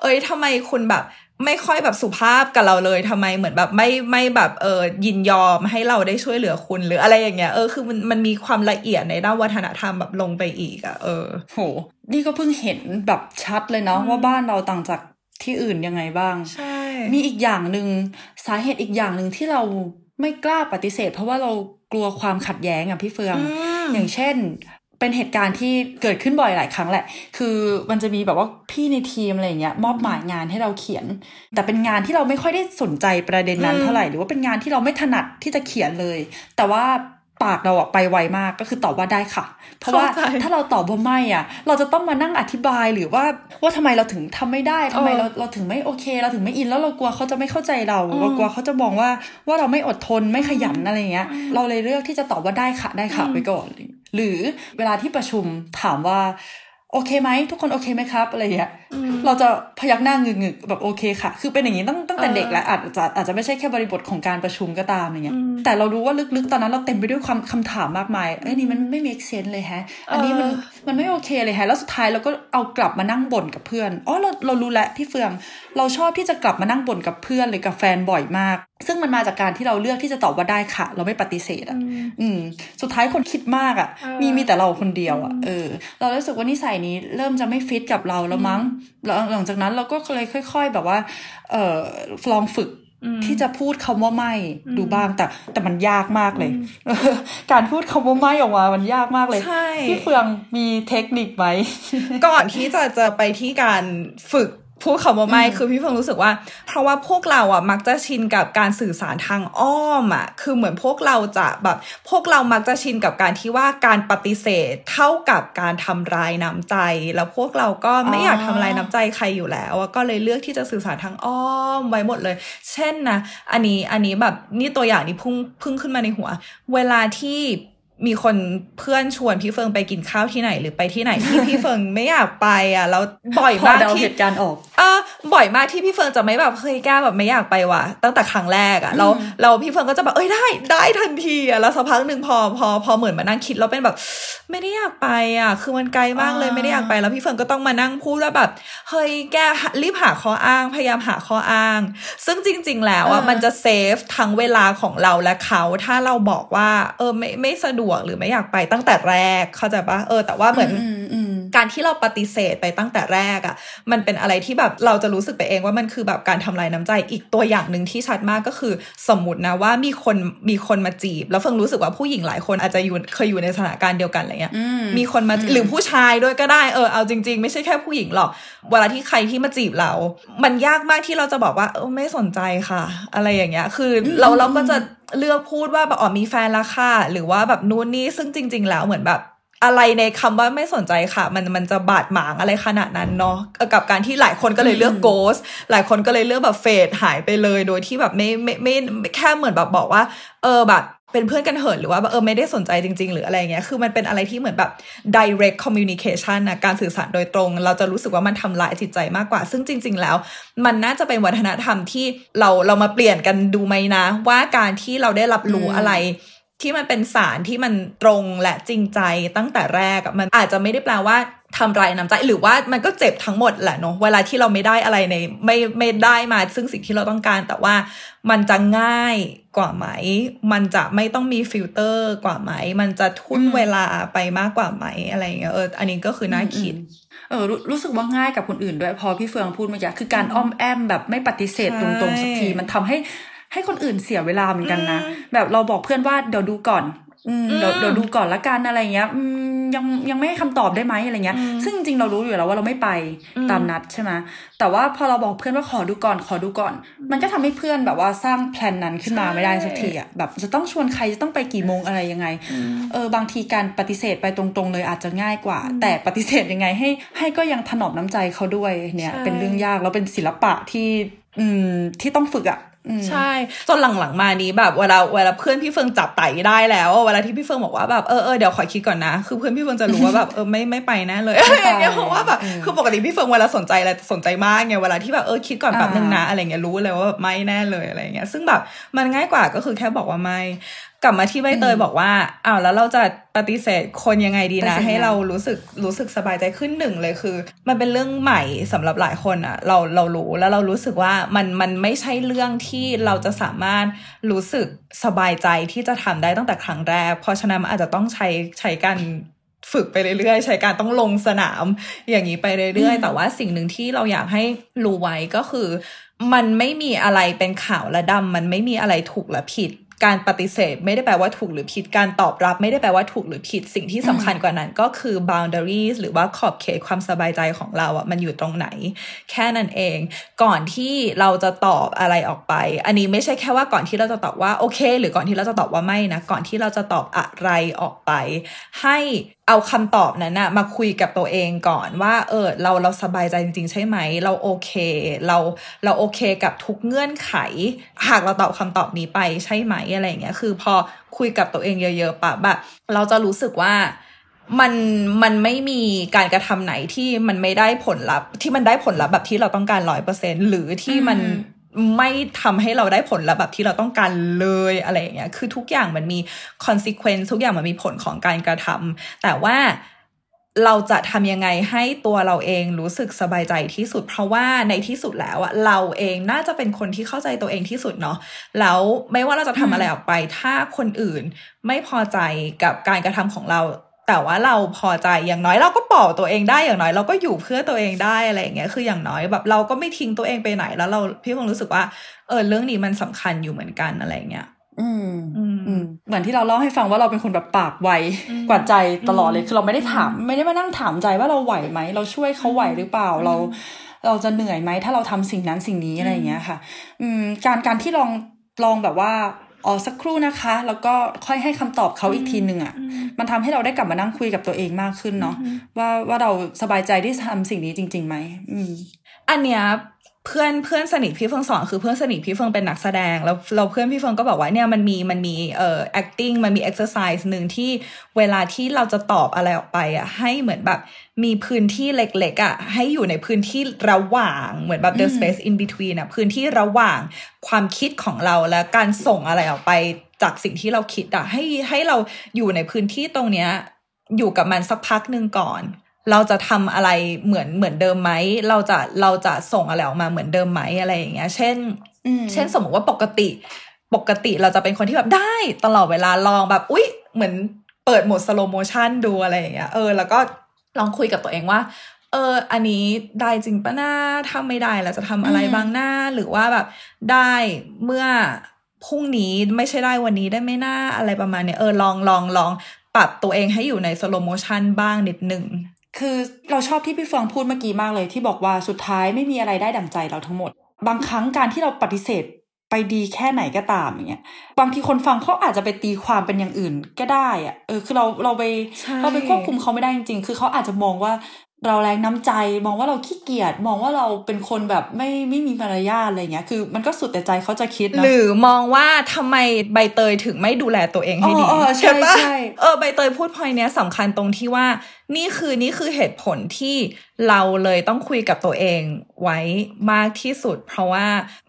เอ้ยทำไมคุณแบบไม่ค่อยแบบสุภาพกับเราเลยทำไมเหมือนแบบไม่ไม่แบบเออยินยอมให้เราได้ช่วยเหลือคุณหรืออะไรอย่างเงี้ยเออคือมันมันมีความละเอียดในด้านวัฒนธรรมแบบลงไปอีกอะเออโหนี่ก็เพิ่งเห็นแบบชัดเลยเนาะว่าบ้านเราต่างจากที่อื่นยังไงบ้าง ใช่ มีอีกอย่างหนึ่งสาเหตุอีกอย่างหนึ่งที่เรา ไม่กล้าปฏิเสธ เพราะว่าเรากลัวความขัดแย้งอะพี่เฟืองมอย่างเช่น เป็นเหตุการณ์ที่เกิดขึ้นบ่อยหลายครั้งแหละ คือมันจะมีแบบว่าพี่ในทีมอะไรอย่างเงี้ยมอบหมายงานให้เราเขียน แต่เป็นงานที่เราไม่ค่อยได้สนใจประเด็นนั้นอืมเท่าไหร่หรือว่าเป็นงานที่เราไม่ถนัดที่จะเขียนเลย แต่ว่า ปากเราอะไปไวมากก็คือตอบว่าได้ค่ะ เพราะว่าเข้าใจถ้าเราตอบว่าไม่อะเราจะต้องมานั่งอธิบายหรือว่าว่าทำไมเราถึงทำไม่ได้ทำไมเราเราถึงไม่โอเค เราถึงไม่อินแล้วเรากลัวเขาจะไม่เข้าใจเราเรากลัวเขาจะมองว่าว่าเราไม่อดทนไม่ขยันอะไรอย่างเงี้ย เราเลยเลือกที่จะตอบว่าได้ค่ะได้ค่ะไปก่อน หรือเวลาที่ประชุมถามว่าโอเคไหมทุกคนโอเคไหมครับอะไรอย่างเงี้ย เราจะพยักหน้างึกๆแบบโอเคค่ะ คือเป็นอย่างนี้ตั้งตั้งแต่เด็กแล้วอาจจะอาจจะไม่ใช่แค่บริบทของการประชุมก็ตามอย่างเงี้ย แต่เรารู้ว่าลึกๆ ตอนนั้นเราเต็มไปด้วยความคำถามมากมายเอ้ยนี่มันไม่ make sense เลยแฮะ อันนี้มันมันไม่โอเคเลยแฮะ แล้วสุดท้ายเราก็เอากลับมานั่งบ่นกับเพื่อน อ๋อเราเรารู้แล้วพี่เฟือง เราชอบที่จะกลับมานั่งบ่นกับเพื่อนหรือกับแฟนบ่อยมาก ซึ่งมันมาจากการที่เราเลือกที่จะตอบว่าได้ค่ะ เราไม่ปฏิเสธอะ อืม สุดท้ายคนคิดมากอะ มีมีแต่เราคนเดียวอะ เออ เรารู้สึกว่านิสัยนี้เริ่มจะไม่ฟิตกับเราแล้วมั้งแล้วหลังจากนั้นเราก็เลยค่อย ๆ แบบว่า เออลองฝึกที่จะพูดคำว่าไม่ดูบ้างแต่แต่มันยากมากเลย การพูดคำว่าไม่ออกมามันยากมากเลยใช่พี่เฟืองมีเทคนิคไหมก่อนที่จะจะไปที่การฝึก พูดคำว่าไม่คือพี่เฟิงรู้สึกว่า เพราะว่าพวกเราอะมักจะชินกับการสื่อสารทางอ้อมอะคือเหมือนพวกเราจะแบบพวกเรามักจะชินกับการที่ว่าการปฏิเสธเท่ากับการทำร้ายน้ำใจ แล้วพวกเราก็ไม่อยากทำร้ายน้ำใจใครอยู่แล้วอะก็เลยเลือกที่จะสื่อสารทางอ้อมไว้หมดเลย เช่นนะอันนี้อันนี้แบบนี่ตัวอย่างนี้พุ่งพึ่งขึ้นมาในหัว เวลาที่ มีคนเพื่อนชวนพี่เฟิงไปกินข้าวที่ไหนหรือไปที่ไหนที่พี่เฟิงไม่อยากไปอะแล้วบ่อยพอมากเดาที่เหตุการณ์ออกเออบ่อยมากที่พี่เฟิงจะไม่แบบเฮ้ยแก้แบบไม่อยากไปว่ะ ตั้งแต่ครั้งแรกอะแล้วเราพี่เฟิงก็จะแบบเอ้ยได้ได้ทันทีอะแล้วสักพักหนึ่งพอพอพอเหมือนมานั่งคิดแล้วเป็นแบบ ไม่ได้อยากไปอะคือมันไกลมากเลยอ่าไม่ได้อยากไปแล้วพี่เฟิงก็ต้องมานั่งพูดว่าแบบเฮ้ยแกรีบหาข้ออ้างพยายามหาข้ออ้าง ซึ่งจริง ๆ แล้วอะมันจะเซฟทั้งเวลาของเราและเขาถ้าเราบอกว่า เออไม่ไม่สะดวกหรือไม่อยากไปตั้งแต่แรกเข้าใจปะเออ แต่ว่าเหมือนอืมอืม การที่เราปฏิเสธไปตั้งแต่แรกอะ่ะ มันเป็นอะไรที่แบบเราจะรู้สึกไปเองว่ามันคือแบบการทำลายน้ำใจอีกตัวอย่างหนึ่งที่ชัดมากก็คือสมมตินะว่ามีคนมีคนมาจีบ แล้วเฟิงรู้สึกว่าผู้หญิงหลายคนอาจจะอยู่เคยอยู่ในสถานการณ์เดียวกันอะไรเงี้ยอืมมีคนมาหรือผู้ชายด้วยก็ได้เออเอาจริง ๆ ไม่ใช่แค่ผู้หญิงหรอก เวลาที่ใครที่มาจีบเรา มันยากมากที่เราจะบอกว่าเออไม่สนใจค่ะ อะไรอย่างเงี้ยคือเราเราก็จะเลือกพูดว่าแบบอ๋อมีแฟนและค่ะหรือว่าแบบนู่นนี่ซึ่งจริง ๆ แล้วเหมือนแบบ อะไรในคำว่าไม่สนใจค่ะ มันมันจะบาดหมางอะไรขนาดนั้นเนาะกับการที่หลายคนก็เลยเลือกโกสหลายคนก็เลยเลือกแบบเฟดหายไปเลย โดยที่แบบไม่ไม่ไม่ไม่แค่เหมือนแบบบอกว่า เออแบบเป็นเพื่อนกันเหินหรือว่าแบบเออไม่ได้สนใจจริง ๆ หรืออะไรเงี้ย คือมันเป็นอะไรที่เหมือนแบบ direct communication นะการสื่อสารโดยตรง เราจะรู้สึกว่ามันทำลายจิตใจมากกว่า ซึ่งจริง ๆ แล้ว มันน่าจะเป็นวัฒนธรรมที่เราเรามาเปลี่ยนกันดูไหมนะ ว่าการที่เราได้รับรู้อะไร ที่มันเป็นสารที่มันตรงและจริงใจตั้งแต่แรกอะมันอาจจะไม่ได้แปลว่าทำลายน้ำใจหรือว่ามันก็เจ็บทั้งหมดแหละเนาะเวลาที่เราไม่ได้อะไรในไม่ไม่ได้มา ซึ่งสิ่งที่เราต้องการ แต่ว่ามันจะง่ายกว่าไหม มันจะไม่ต้องมีฟิลเตอร์กว่าไหม มันจะทุ่นเวลาไปมากกว่าไหมอะไรเงี้ยเอออันนี้ก็คือน่าคิดเออรู้รู้สึกว่าง่ายกับคนอื่นด้วยพอพี่เฟืองพูดเมื่อกี้คือการอ้อมแอมแบบไม่ปฏิเสธตรงๆสักทีมันทำให้ ให้คนอื่นเสียเวลาเหมือนกันนะ แบบเราบอกเพื่อนว่าเดี๋ยวดูก่อนอืมเดี๋ยวเดี๋ยวดูก่อนละกันอะไรเงี้ยอืมยังยังไม่ให้คำตอบได้ไหมอะไรเงี้ย ซึ่งจริงๆเรารู้อยู่แล้วว่าเราไม่ไปตามนัดใช่ไหมแต่ว่าพอเราบอกเพื่อนว่าขอดูก่อนขอดูก่อน มันก็ทำให้เพื่อนแบบว่าสร้างแพลนนั้นขึ้นมาไม่ได้สักทีอะแบบจะต้องชวนใครจะต้องไปกี่โมงอะไรยังไงเออบางทีการปฏิเสธไปตรงๆ เลยอาจจะง่ายกว่า แต่ปฏิเสธยังไงให้ ให้ก็ยังถนอมน้ำใจเขาด้วยเนี่ยใช่เป็นเรื่องยากแล้วเป็นศิลปะที่อืมที่ต้องฝึกอะอืม ใช่จนหลังๆมานี้แบบเวลาเวลาเพื่อนพี่เฟิงจับไต่ได้แล้วเวลาที่พี่เฟิงบอกว่าแบบเออเออเดี๋ยวขอคิดก่อนนะคือเพื่อนพี่เฟิงจะรู้ว่าแบบเออไม่ไม่ไปแน่เลยอะไรอย่างเงี้ยเพราะว่าแบบคือปกติพี่เฟิงเวลาสนใจอะไรสนใจมากไงเวลาที่แบบเออคิดก่อนแบบนึงนะอะไรเงี้ยรู้เลยว่าแบบไม่แน่เลยอะไรเงี้ยซึ่งแบบมันง่ายกว่าก็คือแค่บอกว่าไม่ กลับมาที่ใบเตยบอกว่าอ้าวแล้วเราจะปฏิเสธคนยังไงดีปฏินะเสธให้ยังไงเรารู้สึกรู้สึกสบายใจขึ้นหนึ่งเลยคือ มันเป็นเรื่องใหม่สำหรับหลายคนอะเราเรารู้แล้วเรารู้สึกว่ามันมันไม่ใช่เรื่องที่เราจะสามารถรู้สึกสบายใจที่จะทำได้ตั้งแต่ครั้งแรก เพราะฉะนั้นมันอาจจะต้องใช้ใช้การฝึกไปเรื่อยๆ ใช้การต้องลงสนาม อย่างนี้ไปเรื่อยๆ แต่ว่าสิ่งหนึ่งที่เราอยากให้รู้ไว้ก็คือ มันไม่มีอะไรเป็นขาวและดำมันไม่มีอะไรถูกและผิด การปฏิเสธไม่ได้แปลว่าถูกหรือผิดการตอบรับ ไม่ได้แปลว่าถูกหรือผิดสิ่งที่สำคัญกว่านั้น ก็คือ boundaries หรือว่าขอบเขตความสบายใจของเราอะมันอยู่ตรงไหน แค่นั้นเอง ก่อนที่เราจะตอบอะไรออกไป อันนี้ไม่ใช่แค่ว่าก่อนที่เราจะตอบว่าโอเค หรือก่อนที่เราจะตอบว่าไม่นะก่อนที่เราจะตอบอะไรออกไป ให้เอาคำตอบนั้นนะมาคุยกับตัวเองก่อนว่า เออเราเราสบายใจจริง ๆ ใช่ไหม เราโอเค เราเราโอเคกับทุกเงื่อนไข หากเราตอบคำตอบนี้ไปใช่ไหมอะไรอย่างเงี้ยคือพอคุยกับตัวเองเยอะๆปะแบบเราจะรู้สึกว่ามันมันไม่มีการกระทำไหนที่มันไม่ได้ผลลัพธ์ ที่มันได้ผลลัพธ์แบบที่เราต้องการร้อยเปอร์เซ็นหรือที่มันไม่ทำให้เราได้ผลลัพธ์แบบที่เราต้องการเลยอะไรอย่างเงี้ย คือทุกอย่างมันมี consequence ทุกอย่างมันมีผลของการกระทำแต่ว่า เราจะทำยังไงให้ตัวเราเองรู้สึกสบายใจที่สุด เพราะว่าในที่สุดแล้วอะเราเองน่าจะเป็นคนที่เข้าใจตัวเองที่สุดเนาะแล้วไม่ว่าเราจะทำอะไรออกไป ถ้าคนอื่นไม่พอใจกับการกระทำของเรา แต่ว่าเราพอใจอย่างน้อยเราก็ปลอบตัวเองได้อย่างน้อย เราก็อยู่เพื่อตัวเองได้อะไรอย่างเงี้ยคืออย่างน้อยแบบ เราก็ไม่ทิ้งตัวเองไปไหน แล้วเราพี่คงรู้สึกว่าเออเรื่องนี้มันสำคัญอยู่เหมือนกันอะไรเงี้ยอืมอื เหมือนที่เราเล่าให้ฟังว่าเราเป็นคนแบบปากไวอืมกว่าใจตลอดเลยคือเราไม่ได้ถาม ไม่ได้มานั่งถามใจว่าเราไหวไหมเราช่วยเขาไหวหรือเปล่าเรา เราจะเหนื่อยไหมถ้าเราทำสิ่งนั้นสิ่งนี้อะไรอย่างเงี้ยค่ะ อืม การการที่ลองลองแบบว่าอ๋อสักครู่นะคะ แล้วก็ค่อยให้คำตอบเขาอีกทีหนึ่งอะ มันทำให้เราได้กลับมานั่งคุยกับตัวเองมากขึ้นเนาะว่าว่าเราสบายใจที่จะทำสิ่งนี้จริงๆไหมอืมอันเนี้ย เพื่อนเพื่อนสนิทพี่เฟิงสอนคือเพื่อนสนิทพี่เฟิงเป็นนักแสดง แล้วเราเพื่อนพี่เฟิงก็บอกว่าเนี่ยมันมีมันมีเอ่อ acting มันมี exercise หนึ่งที่เวลาที่เราจะตอบอะไรออกไปอะให้เหมือนแบบมีพื้นที่เล็กๆอะให้อยู่ในพื้นที่ระหว่างเหมือนแบบ the space in between อะพื้นที่ระหว่างความคิดของเราและการส่งอะไรออกไปจากสิ่งที่เราคิดอะให้ให้เราอยู่ในพื้นที่ตรงเนี้ยอยู่กับมันสักพักหนึ่งก่อน เราจะทำอะไรเหมือนเหมือนเดิมไหม เราจะเราจะส่งอะไรออกมาเหมือนเดิมไหมอะไรอย่างเงี้ย เช่นอืมเช่นสมมติว่าปกติ ปกติเราจะเป็นคนที่แบบได้ตลอดเวลาลองแบบ อุ๊ย เหมือนเปิดโหมด slow motion ดูอะไรอย่างเงี้ย เออ แล้วก็ลองคุยกับตัวเองว่า เออ อันนี้ได้จริงปะน่าถ้าไม่ได้เราจะทำอะไรอืมบ้างน่า หรือว่าแบบได้เมื่อพรุ่งนี้ไม่ใช่ได้วันนี้ได้ไหมน่าอะไรประมาณเนี้ยเออลองลองลองปรับตัวเองให้อยู่ใน slow motion บ้างนิดหนึ่ง คือเราชอบที่พี่เฟืองพูดเมื่อกี้มากเลยที่บอกว่าสุดท้ายไม่มีอะไรได้ดั่งใจเราทั้งหมด บางครั้งการที่เราปฏิเสธไปดีแค่ไหนก็ตามอย่างเงี้ยบางทีคนฟังเขาอาจจะไปตีความเป็นอย่างอื่นก็ได้อะเออคือเราเราไปใช่เราไปควบคุมเขาไม่ได้จริงๆ คือเขาอาจจะมองว่าเราแล้งน้ำใจ มองว่าเราขี้เกียจมองว่าเราเป็นคนแบบไม่ไม่มีมารยาทอะไรเงี้ย คือมันก็สุดแต่ใจเขาจะคิดนะหรือมองว่าทำไมใบเตยถึงไม่ดูแลตัวเองให้ดีอ๋อเออใช่ปะใช่เออใบเตยพูดพอยเนี้ยสำคัญตรงที่ว่านี่คือนี่คือเหตุผลที่เราเลยต้องคุยกับตัวเองไว้มากที่สุด เพราะว่า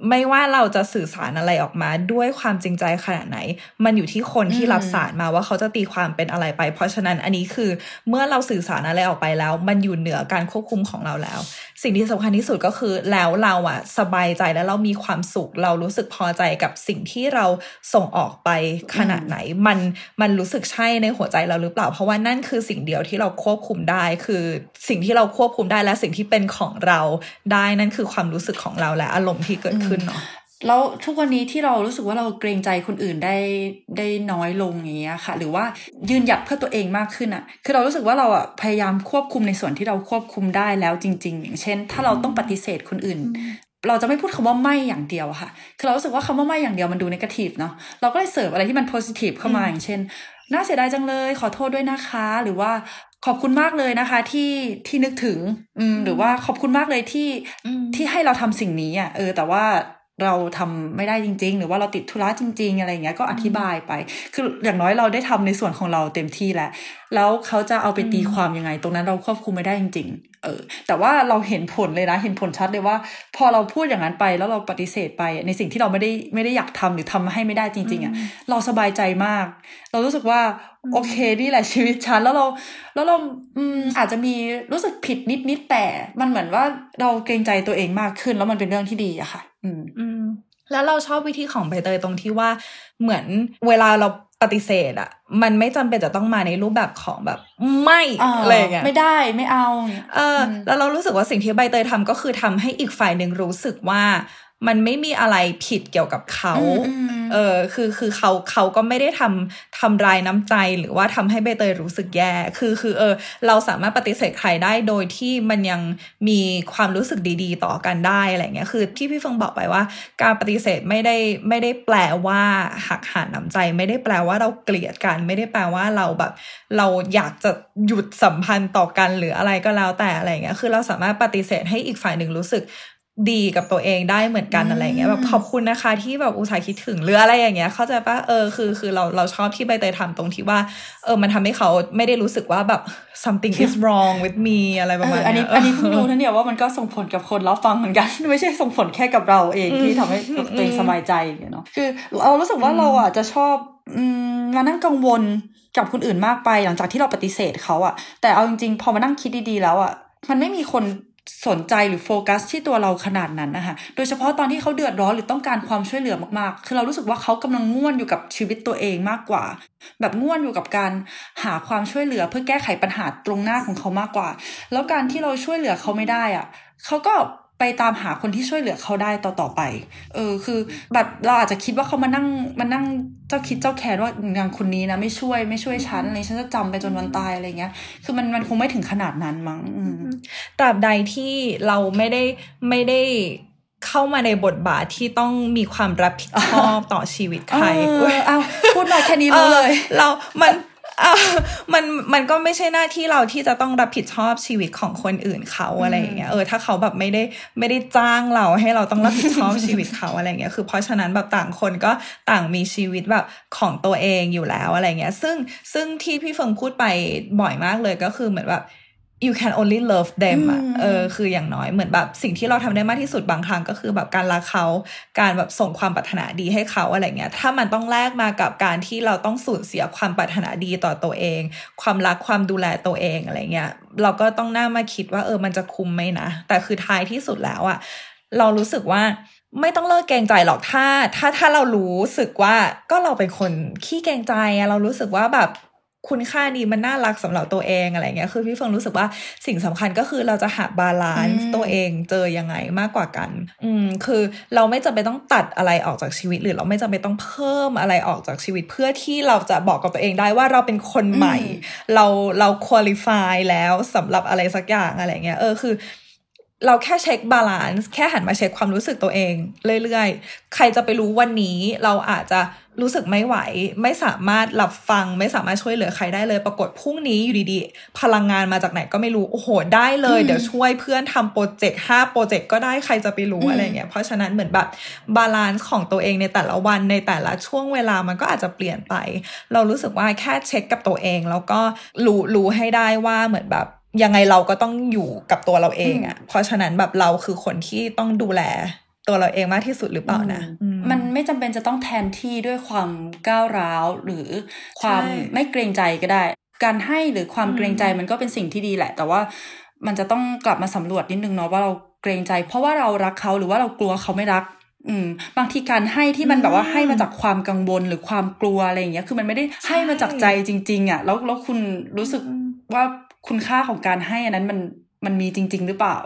ไม่ว่าเราจะสื่อสารอะไรออกมาด้วยความจริงใจขนาดไหน มันอยู่ที่คนที่รับสารมาว่าเขาจะตีความเป็นอะไรไป เพราะฉะนั้นอันนี้คือเมื่อเราสื่อสารอะไรออกไปแล้ว มันอยู่เหนือการควบคุมของเราแล้ว สิ่งที่สำคัญที่สุดก็คือแล้วเราอะสบายใจแล้วเรามีความสุข เรารู้สึกพอใจกับสิ่งที่เราส่งออกไปขนาดไหน มันมันรู้สึกใช่ในหัวใจเราหรือเปล่า เพราะว่านั่นคือสิ่งเดียวที่เราคควบคุมได้ คือสิ่งที่เราควบคุมได้และสิ่งที่เป็นของเราได้นั่นคือความรู้สึกของเราและอารมณ์ที่เกิดขึ้นเนาะแล้วทุกวันนี้ที่เรารู้สึกว่าเราเกรงใจคนอื่นได้ได้น้อยลงอย่างเงี้ยค่ะ หรือว่ายืนหยัดเพื่อตัวเองมากขึ้นอะ่ะ คือเรารู้สึกว่าเราอะพยายามควบคุมในส่วนที่เราควบคุมได้แล้วจริง ๆ อย่างเช่น ถ้าเราต้องปฏิเสธคนอื่น เราจะไม่พูดคำว่าไม่อย่างเดียวค่ะ คือเรารู้สึกว่าคำว่าไม่อย่างเดียวมันดูนกาทีฟเนาะเราก็เลยเสิร์ฟอะไรที่มันโพซิทีฟเข้ามาอย่างเช่นน่าเสียดายจังเลย ขอโทษด้วยนะคะ หรือว่า ขอบคุณมากเลยนะคะ ที่ที่นึกถึง อืม หรือว่าขอบคุณมากเลยที่อืมที่ให้เราทำสิ่งนี้อะเออ แต่ว่า เราทำไม่ได้จริง ๆ หรือว่าเราติดธุระจริง ๆ อะไรอย่างเงี้ยก็อธิบายไป คืออย่างน้อยเราได้ทำในส่วนของเราเต็มที่แล้วแล้วเขาจะเอาไปตีความยังไง ตรงนั้นเราควบคุมไม่ได้จริง ๆ เออ แต่ว่าเราเห็นผลเลยนะ เห็นผลชัดเลยว่า พอเราพูดอย่างนั้นไปแล้วเราปฏิเสธไป ในสิ่งที่เราไม่ได้ไม่ได้อยากทำหรือทำให้ไม่ได้จริง ๆอะเราสบายใจมาก เรารู้สึกว่าโอเคนี่แหละชีวิตฉันแล้วเรา แล้วเราอืมอาจจะมีรู้สึกผิดนิดๆแต่มันเหมือนว่าเราเกรงใจตัวเองมากขึ้น แล้วมันเป็นเรื่องที่ดีอะค่ะ อืมอืมแล้วเราชอบวิธีของใบเตยตรงที่ว่าเหมือนเวลาเราปฏิเสธอะมันไม่จำเป็นจะต้องมาในรูปแบบของแบบไม่อ่าอะไรอย่างเงี้ยไม่ได้ไม่เอาเอออ แล้วเรารู้สึกว่าสิ่งที่ใบเตยทำก็คือทำให้อีกฝ่ายหนึ่งรู้สึกว่า มันไม่มีอะไรผิดเกี่ยวกับเขาอืมอืมเออคือคือเขาเขาก็ไม่ได้ทำทำลายน้ำใจหรือว่าทำให้ใบเตยรู้สึกแย่ คือคือเออ เราสามารถปฏิเสธใครได้โดยที่มันยังมีความรู้สึกดี ๆ ต่อกันได้อะไรเงี้ยคือที่พี่เฟิงบอกไปว่า การปฏิเสธไม่ได้ไม่ได้แปลว่าหักหานน้ำใจ ไม่ได้แปลว่าเราเกลียดกัน ไม่ได้แปลว่าเราแบบ เราอยากจะหยุดสัมพันธ์ต่อกันหรืออะไรก็แล้วแต่อะไรเงี้ยคือเราสามารถปฏิเสธให้อีกฝ่ายหนึ่งรู้สึก ดีกับตัวเองได้เหมือนกันอืมอะไรเงี้ยแบบขอบคุณนะคะที่แบบอุตส่าห์คิดถึงหรืออะไรอย่างเงี้ย เข้าใจปะเออคือคือเราเราชอบที่ใบเตยทำตรงที่ว่า เออมันทำให้เขาไม่ได้รู้สึกว่าแบบ something is wrong with me อะไรประมาณเอออันนี้เยอันนี้เพิ่งรู้นะเนี่ยว่ามันก็ส่งผลกับคนรับฟังเหมือนกัน ไม่ใช่ส่งผลแค่กับเราเองที่ทำให้ตัวเองสบายใจอย่างเงี้ยเนาะคือเรารู้สึกว่าเราอะจะชอบอืมมานั่งกังวลกับคนอื่นมากไปหลังจากที่เราปฏิเสธเขาอะแต่เอาจริงๆพอมานั่งคิดดีๆแล้วอะมันไม่มีคน สนใจหรือโฟกัสที่ตัวเราขนาดนั้นนะคะ โดยเฉพาะตอนที่เขาเดือดร้อนหรือต้องการความช่วยเหลือมากๆ คือเรารู้สึกว่าเขากำลังง่วนอยู่กับชีวิตตัวเองมากกว่า แบบง่วนอยู่กับการหาความช่วยเหลือเพื่อแก้ไขปัญหาตรงหน้าของเขามากกว่า แล้วการที่เราช่วยเหลือเขาไม่ได้อะเขาก็ ไปตามหาคนที่ช่วยเหลือเขาได้ต่อต่อไป เออคือแบบเราอาจจะคิดว่าเขามานั่งมานั่งเจ้าคิดเจ้าแค้นว่าอย่างคนนี้นะไม่ช่วยไม่ช่วยฉันอะไรฉันจะจำไปจนวันตายอะไรเงี้ย คือมันมันคงไม่ถึงขนาดนั้นมั้งอืมตราบใดที่เราไม่ได้ไม่ได้เข้ามาในบทบาทที่ต้องมีความรับผิดชอบต่อชีวิตใครเออเอาพูดมาแค่นี้รู้เลยออเรา มันเอ่อ มันมันก็ไม่ใช่หน้าที่เราที่จะต้องรับผิดชอบชีวิตของคนอื่นเขาอะไรอย่างเงี้ยเออถ้าเขาแบบไม่ได้ไม่ได้จ้างเราให้เราต้องรับผิดชอบชีวิตเขาอะไรอย่างเงี้ยคือเพราะฉะนั้นแบบต่างคนก็ต่างมีชีวิตแบบของตัวเองอยู่แล้วอะไรเงี้ย ซึ่งซึ่งที่พี่เฟิงพูดไปบ่อยมากเลยก็คือเหมือนแบบ you can only love them อะอืมเออคืออย่างน้อยเหมือนแบบสิ่งที่เราทำได้มากที่สุดบางครั้งก็คือแบบการรักเขา การแบบส่งความปรารถนาดีให้เขาอะไรเงี้ย ถ้ามันต้องแลกมากับการที่เราต้องสูญเสียความปรารถนาดีต่อตัวเอง ความรักความดูแลตัวเองอะไรเงี้ย เราก็ต้องหันมาคิดว่าเออมันจะคุ้มไหมนะ แต่คือท้ายที่สุดแล้วอะเรารู้สึกว่าไม่ต้องเลิกเกรงใจหรอกถ้า ถ้าถ้าเรารู้สึกว่าก็เราเป็นคนขี้เกรงใจอะเรารู้สึกว่าแบบ คุณค่านี้มันน่ารักสำหรับตัวเองอะไรเงี้ยคือพี่เฟืองรู้สึกว่าสิ่งสำคัญก็คือเราจะหา balance อืมตัวเองเจอยังไงมากกว่ากัน อืมคือเราไม่จำเป็นต้องตัดอะไรออกจากชีวิต หรือเราไม่จำเป็นต้องเพิ่มอะไรออกจากชีวิต เพื่อที่เราจะบอกกับตัวเองได้ว่าเราเป็นคนใหม่ เราเรา qualify แล้วสำหรับอะไรสักอย่างอะไรเงี้ยเออคือ เราแค่เช็ค balance แค่หันมาเช็คความรู้สึกตัวเอง เรื่อยๆ ใครจะไปรู้วันนี้เราอาจจะรู้สึกไม่ไหว ไม่สามารถรับฟัง ไม่สามารถช่วยเหลือใครได้เลย ปรากฏพรุ่งนี้อยู่ดีๆ พลังงานมาจากไหนก็ไม่รู้ โอ้โห ได้เลย เดี๋ยวช่วยเพื่อนทำ project ห้า project ก็ได้ใครจะไปรู้อะไรเงี้ย เพราะฉะนั้นเหมือนแบบ balance ของตัวเองในแต่ละวันในแต่ละช่วงเวลามันก็อาจจะเปลี่ยนไป เรารู้สึกว่าแค่เช็คกับตัวเอง แล้วก็รู้รู้ให้ได้ว่าเหมือนแบบ ยังไงเราก็ต้องอยู่กับตัวเราเองอะ่ะ เพราะฉะนั้นแบบเราคือคนที่ต้องดูแลตัวเราเองมากที่สุดหรือเปล่านะ มันไม่จำเป็นจะต้องแทนที่ด้วยความก้าวร้าวหรือความไม่เกรงใจก็ได้ การให้หรือความเกรงใจมันก็เป็นสิ่งที่ดีแหละ แต่ว่ามันจะต้องกลับมาสำรวจนิดนึงเนาะว่าเราเกรงใจ เพราะว่าเรารักเขาหรือว่าเรากลัวเขาไม่รัก อืม บางทีการให้ที่มันแบบว่าให้มาจากความกังวลหรือความกลัวอะไรอย่างเงี้ย คือมันไม่ได้ให้มาจากใจจริง ๆอะแล้วแล้วคุณรู้สึกว่า คุณค่าของการให้อันนั้นมันมันมีจริง ๆ หรือเปล่า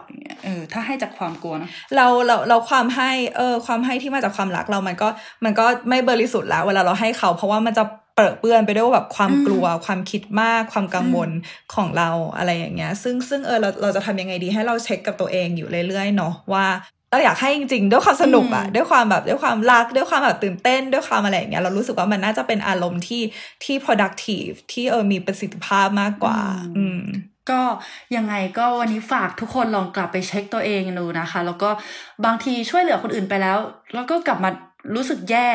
เออถ้าให้จากความกลัวนะเราเราเราความให้เออความให้ที่มาจากความรักเรามันก็มันก็ไม่บริสุทธิ์แล้ว เวลาเราให้เขา เพราะว่ามันจะเปรอะเปื้อนไปด้วยแบบความกลัวความคิดมาก ความกังวลของเราอะไรอย่างเงี้ย ซึ่งซึ่งเออเราเราจะทำยังไงดีให้เราเช็คกับตัวเองอยู่เรื่อยๆเนาะว่า เราอยากให้จริงๆด้วยความสนุกอะด้วยความแบบด้วยความรัก ด้วยความแบบตื่นเต้น ด้วยความอะไรอย่างเงี้ยเรารู้สึกว่ามันน่าจะเป็นอารมณ์ที่ที่ productive ที่เออมีประสิทธิภาพมากกว่า อืมก็ยังไงก็วันนี้ฝากทุกคนลองกลับไปเช็คตัวเองดูนะคะ แล้วก็บางทีช่วยเหลือคนอื่นไปแล้ว แล้วก็กลับมา รู้สึกแย่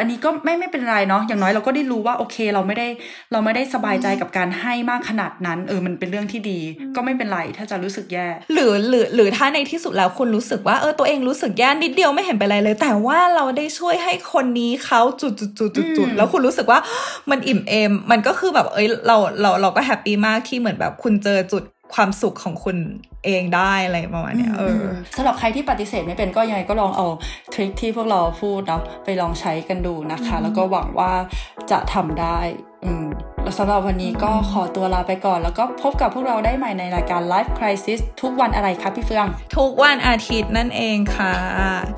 อันนี้ก็ไม่ไม่เป็นไรเนาะอย่างน้อยเราก็ได้รู้ว่าโอเค เราไม่ได้เราไม่ได้สบายใจกับการให้มากขนาดนั้น เออมันเป็นเรื่องที่ดี ก็ไม่เป็นไรถ้าจะรู้สึกแย่ หรือหรือหรือถ้าในที่สุดแล้วคุณรู้สึกว่าเออตัวเองรู้สึกแย่นิดเดียวไม่เห็นเป็นไรเลย แต่ว่าเราได้ช่วยให้คนนี้เขาจุดจุดจุดจุดจุดแล้วคุณรู้สึกว่ามันอิ่มเอมมันก็คือแบบเอ้ยเราเราเราก็แฮปปี้มากที่เหมือนแบบคุณเจอจุด ความสุขของคุณเองได้อะไรประมาณนี้เออสำหรับใครที่ปฏิเสธไม่เป็นก็ยังไงก็ลองเอาทริคที่พวกเราพูดเนาะไปลองใช้กันดูนะคะ แล้วก็หวังว่าจะทำได้อืมแล้วสำหรับวันนี้ก็ขอตัวลาไปก่อน แล้วก็พบกับพวกเราได้ใหม่ในรายการ Life Crisis ทุกวันอะไรคะพี่เฟือง ทุกวันอาทิตย์นั่นเองค่ะ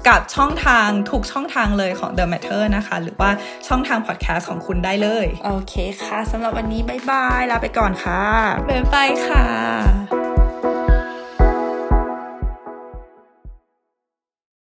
กับช่องทางทุกช่องทางเลยของ The Matter นะคะ หรือว่าช่องทางพอดแคสต์ของคุณได้เลย โอเคค่ะสำหรับวันนี้บ๊ายบาย ลาไปก่อนค่ะ บ๊ายบายค่ะ